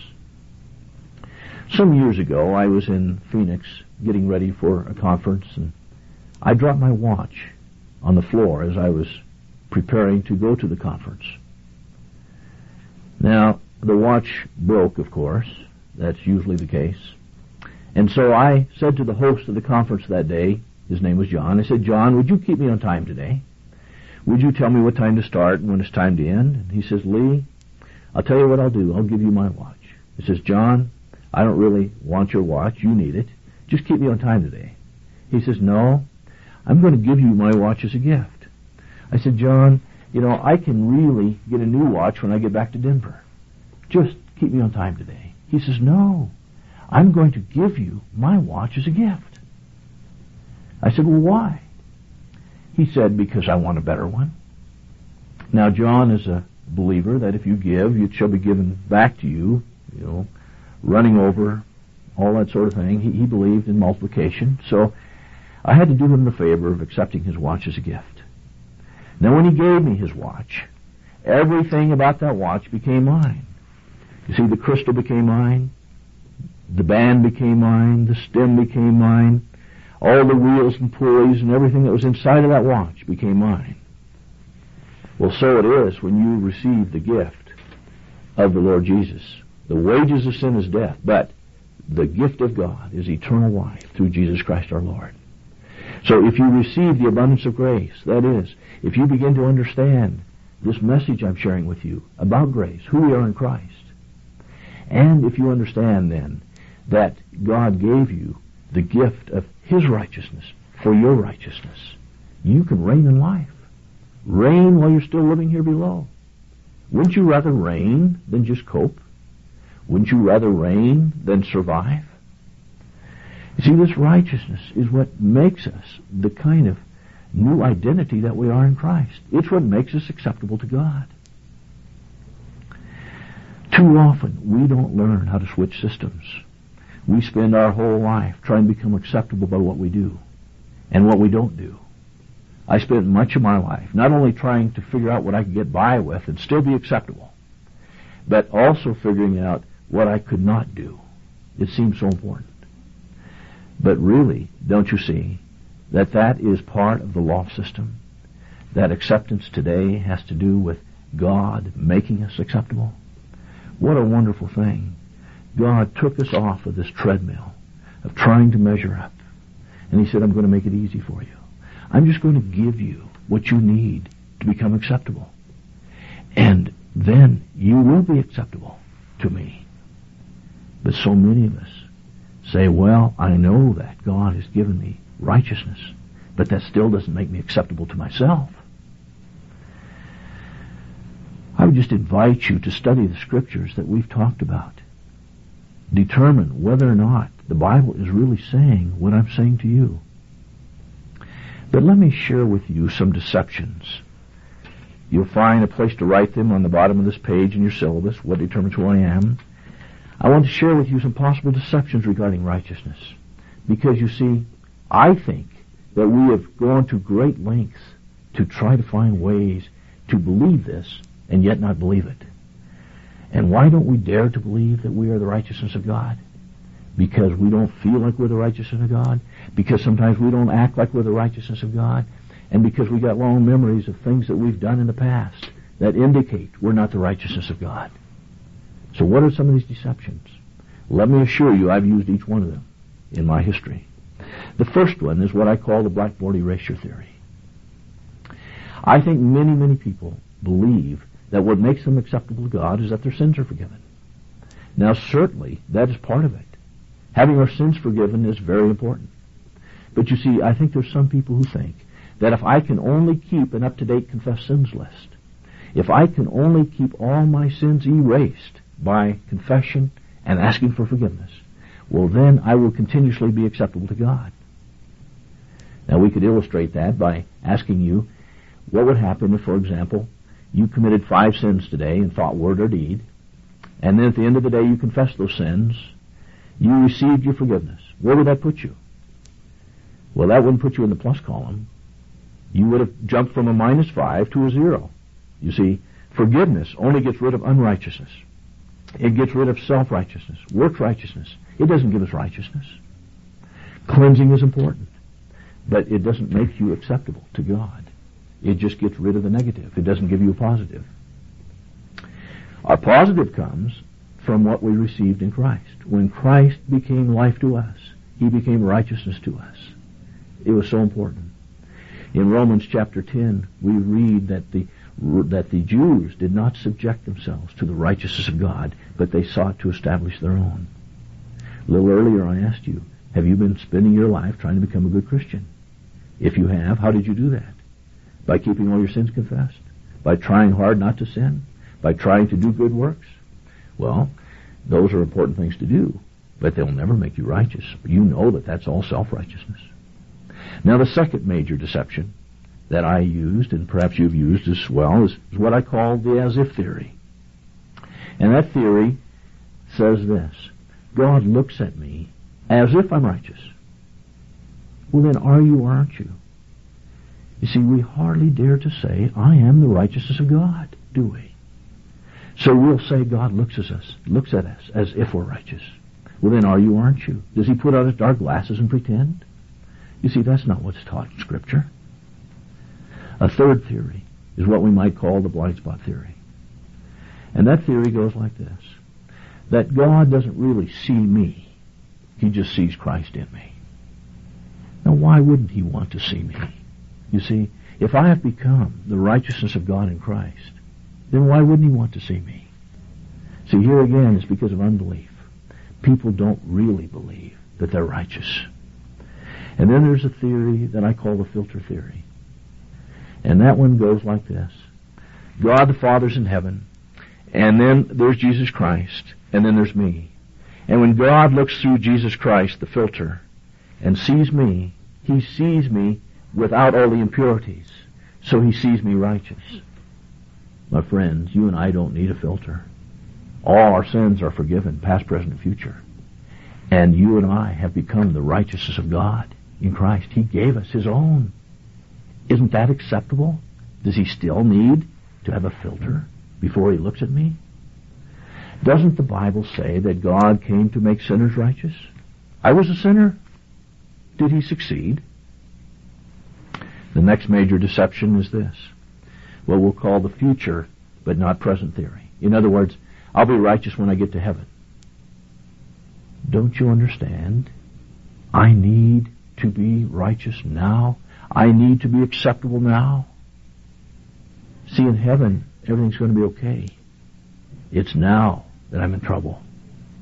Some years ago, I was in Phoenix getting ready for a conference, and I dropped my watch on the floor as I was preparing to go to the conference. Now, the watch broke, of course. That's usually the case. And so I said to the host of the conference that day, his name was John, I said, John, would you keep me on time today? Would you tell me what time to start and when it's time to end? And he says, Lee, I'll tell you what I'll do. I'll give you my watch. He says, John, I don't really want your watch. You need it. Just keep me on time today. He says, no, I'm going to give you my watch as a gift. I said, John, you know, I can really get a new watch when I get back to Denver. Just keep me on time today. He says, no, I'm going to give you my watch as a gift. I said, well, why? He said, because I want a better one. Now, John is a believer that if you give, it shall be given back to you, you know, running over, all that sort of thing. He, he believed in multiplication. So I had to do him the favor of accepting his watch as a gift. Now, when he gave me his watch, everything about that watch became mine. You see, the crystal became mine, the band became mine, the stem became mine, all the wheels and pulleys and everything that was inside of that watch became mine. Well, so it is when you receive the gift of the Lord Jesus. The wages of sin is death, but the gift of God is eternal life through Jesus Christ our Lord. So if you receive the abundance of grace, that is, if you begin to understand this message I'm sharing with you about grace, who we are in Christ, and if you understand then that God gave you the gift of His righteousness for your righteousness, you can reign in life. Reign while you're still living here below. Wouldn't you rather reign than just cope? Wouldn't you rather reign than survive? You see, this righteousness is what makes us the kind of new identity that we are in Christ. It's what makes us acceptable to God. Too often, we don't learn how to switch systems. We spend our whole life trying to become acceptable by what we do and what we don't do. I spent much of my life not only trying to figure out what I could get by with and still be acceptable, but also figuring out what I could not do. It seemed so important. But really, don't you see that that is part of the law system? That acceptance today has to do with God making us acceptable? What a wonderful thing. God took us off of this treadmill of trying to measure up. And He said, I'm going to make it easy for you. I'm just going to give you what you need to become acceptable. And then you will be acceptable to me. But so many of us say, well, I know that God has given me righteousness, but that still doesn't make me acceptable to myself. I would just invite you to study the scriptures that we've talked about. Determine whether or not the Bible is really saying what I'm saying to you. But let me share with you some deceptions. You'll find a place to write them on the bottom of this page in your syllabus, what determines who I am. I want to share with you some possible deceptions regarding righteousness. Because you see, I think that we have gone to great lengths to try to find ways to believe this and yet not believe it. And why don't we dare to believe that we are the righteousness of God? Because we don't feel like we're the righteousness of God? because sometimes we don't act like we're the righteousness of God, and because we got long memories of things that we've done in the past that indicate we're not the righteousness of God. So what are some of these deceptions? Let me assure you I've used each one of them in my history. The first one is what I call the blackboard erasure theory. I think many, many people believe that what makes them acceptable to God is that their sins are forgiven. Now certainly that is part of it. Having our sins forgiven is very important. But you see, I think there's some people who think that if I can only keep an up-to-date confessed sins list, if I can only keep all my sins erased by confession and asking for forgiveness, well then I will continuously be acceptable to God. Now we could illustrate that by asking you, what would happen if, for example, you committed five sins today in thought, word, or deed, and then at the end of the day you confessed those sins, you received your forgiveness. Where would that put you? Well, that wouldn't put you in the plus column. You would have jumped from a minus five to a zero. You see, forgiveness only gets rid of unrighteousness. It gets rid of self-righteousness, work righteousness. It doesn't give us righteousness. Cleansing is important, but it doesn't make you acceptable to God. It just gets rid of the negative. It doesn't give you a positive. Our positive comes from what we received in Christ. When Christ became life to us, He became righteousness to us. It was so important. In Romans chapter 10, we read that the that the Jews did not subject themselves to the righteousness of God, but they sought to establish their own. A little earlier I asked you, have you been spending your life trying to become a good Christian? If you have, how did you do that? By keeping all your sins confessed? By trying hard not to sin? By trying to do good works? Well, those are important things to do, but they'll never make you righteous. You know that that's all self-righteousness. Now the second major deception that I used, and perhaps you've used as well, is, is what I call the as-if theory. And that theory says this, God looks at me as if I'm righteous. Well then are you or aren't you? You see, we hardly dare to say, I am the righteousness of God, do we? So we'll say God looks at us, looks at us as if we're righteous. Well then are you aren't you? Does he put on his dark glasses and pretend? You see, that's not what's taught in Scripture. A third theory is what we might call the blind spot theory. And that theory goes like this. That God doesn't really see me. He just sees Christ in me. Now why wouldn't He want to see me? You see, if I have become the righteousness of God in Christ, then why wouldn't He want to see me? See, here again, it's because of unbelief. People don't really believe that they're righteous. And then there's a theory that I call the filter theory. And that one goes like this. God the Father's in heaven, and then there's Jesus Christ, and then there's me. And when God looks through Jesus Christ, the filter, and sees me, he sees me without all the impurities. So he sees me righteous. My friends, you and I don't need a filter. All our sins are forgiven, past, present, and future. And you and I have become the righteousness of God in Christ. He gave us His own. Isn't that acceptable? Does He still need to have a filter before He looks at me? Doesn't the Bible say that God came to make sinners righteous? I was a sinner. Did He succeed? The next major deception is this. What we'll call the future, but not present theory. In other words, I'll be righteous when I get to heaven. Don't you understand? I need to be righteous now. I need to be acceptable now. See, in heaven, everything's going to be okay. It's now that I'm in trouble.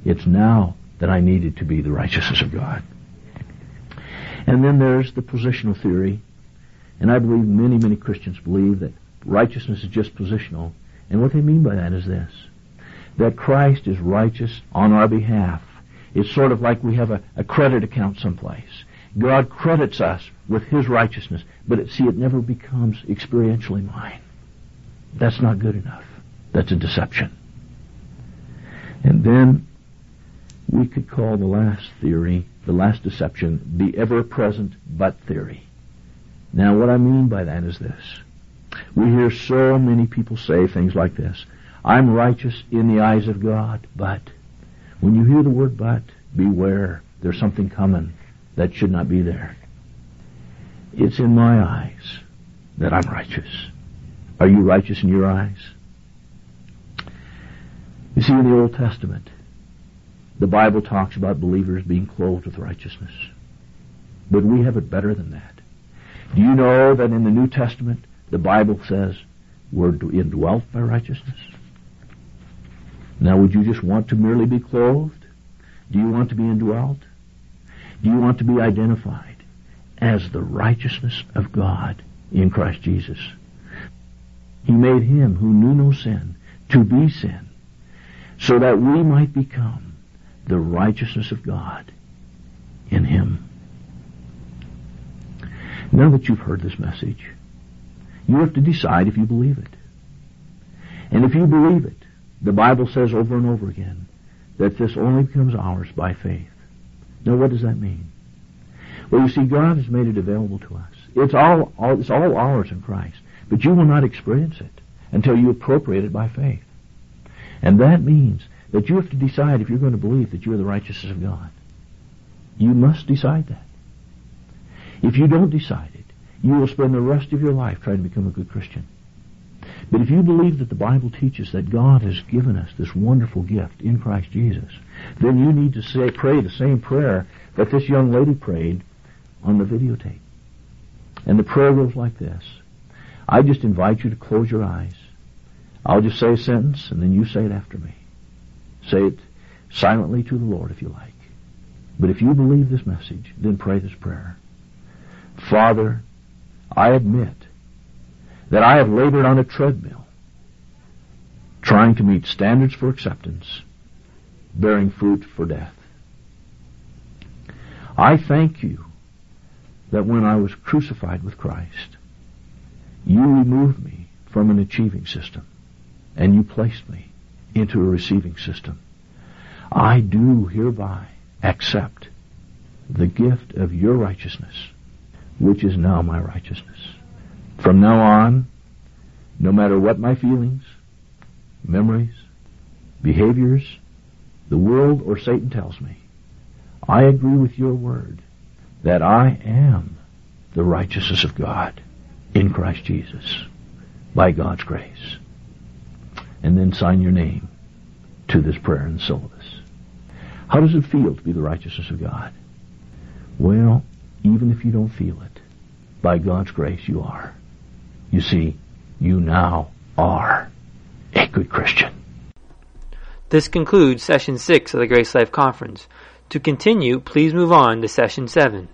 It's now that I needed to be the righteousness of God. And then there's the positional theory. And I believe many, many Christians believe that righteousness is just positional. And what they mean by that is this. That Christ is righteous on our behalf it's sort of like we have a, a credit account someplace. God credits us with His righteousness, but it, see, it never becomes experientially mine. That's not good enough. That's a deception. And then we could call the last theory, the last deception, the ever-present but theory. Now what I mean by that is this. We hear so many people say things like this. I'm righteous in the eyes of God, but when you hear the word but, beware. There's something coming that should not be there. It's in my eyes that I'm righteous. Are you righteous in your eyes? You see, in the Old Testament, the Bible talks about believers being clothed with righteousness. But we have it better than that. Do you know that in the New Testament, the Bible says we're indwelt by righteousness? Now, would you just want to merely be clothed? Do you want to be indwelt? Do you want to be identified as the righteousness of God in Christ Jesus? He made him who knew no sin to be sin so that we might become the righteousness of God in him. Now that you've heard this message, you have to decide if you believe it. And if you believe it, the Bible says over and over again that this only becomes ours by faith. Now, what does that mean? Well, you see, God has made it available to us. It's all, all, it's all ours in Christ. But you will not experience it until you appropriate it by faith. And that means that you have to decide if you're going to believe that you're the righteousness of God. You must decide that. If you don't decide it, you will spend the rest of your life trying to become a good Christian. But if you believe that the Bible teaches that God has given us this wonderful gift in Christ Jesus, then you need to say, pray the same prayer that this young lady prayed on the videotape. And the prayer goes like this. I just invite you to close your eyes. I'll just say a sentence and then you say it after me. Say it silently to the Lord if you like. But if you believe this message, then pray this prayer. Father, I admit that I have labored on a treadmill, trying to meet standards for acceptance, bearing fruit for death. I thank you that when I was crucified with Christ, you removed me from an achieving system and you placed me into a receiving system. I do hereby accept the gift of your righteousness, which is now my righteousness. From now on, no matter what my feelings, memories, behaviors, the world or Satan tells me, I agree with your word that I am the righteousness of God in Christ Jesus by God's grace. And then sign your name to this prayer the syllabus. How does it feel to be the righteousness of God? Well, even if you don't feel it, by God's grace you are. You see, you now are a good Christian. This concludes session 6 of the Grace Life Conference. To continue, please move on to session 7.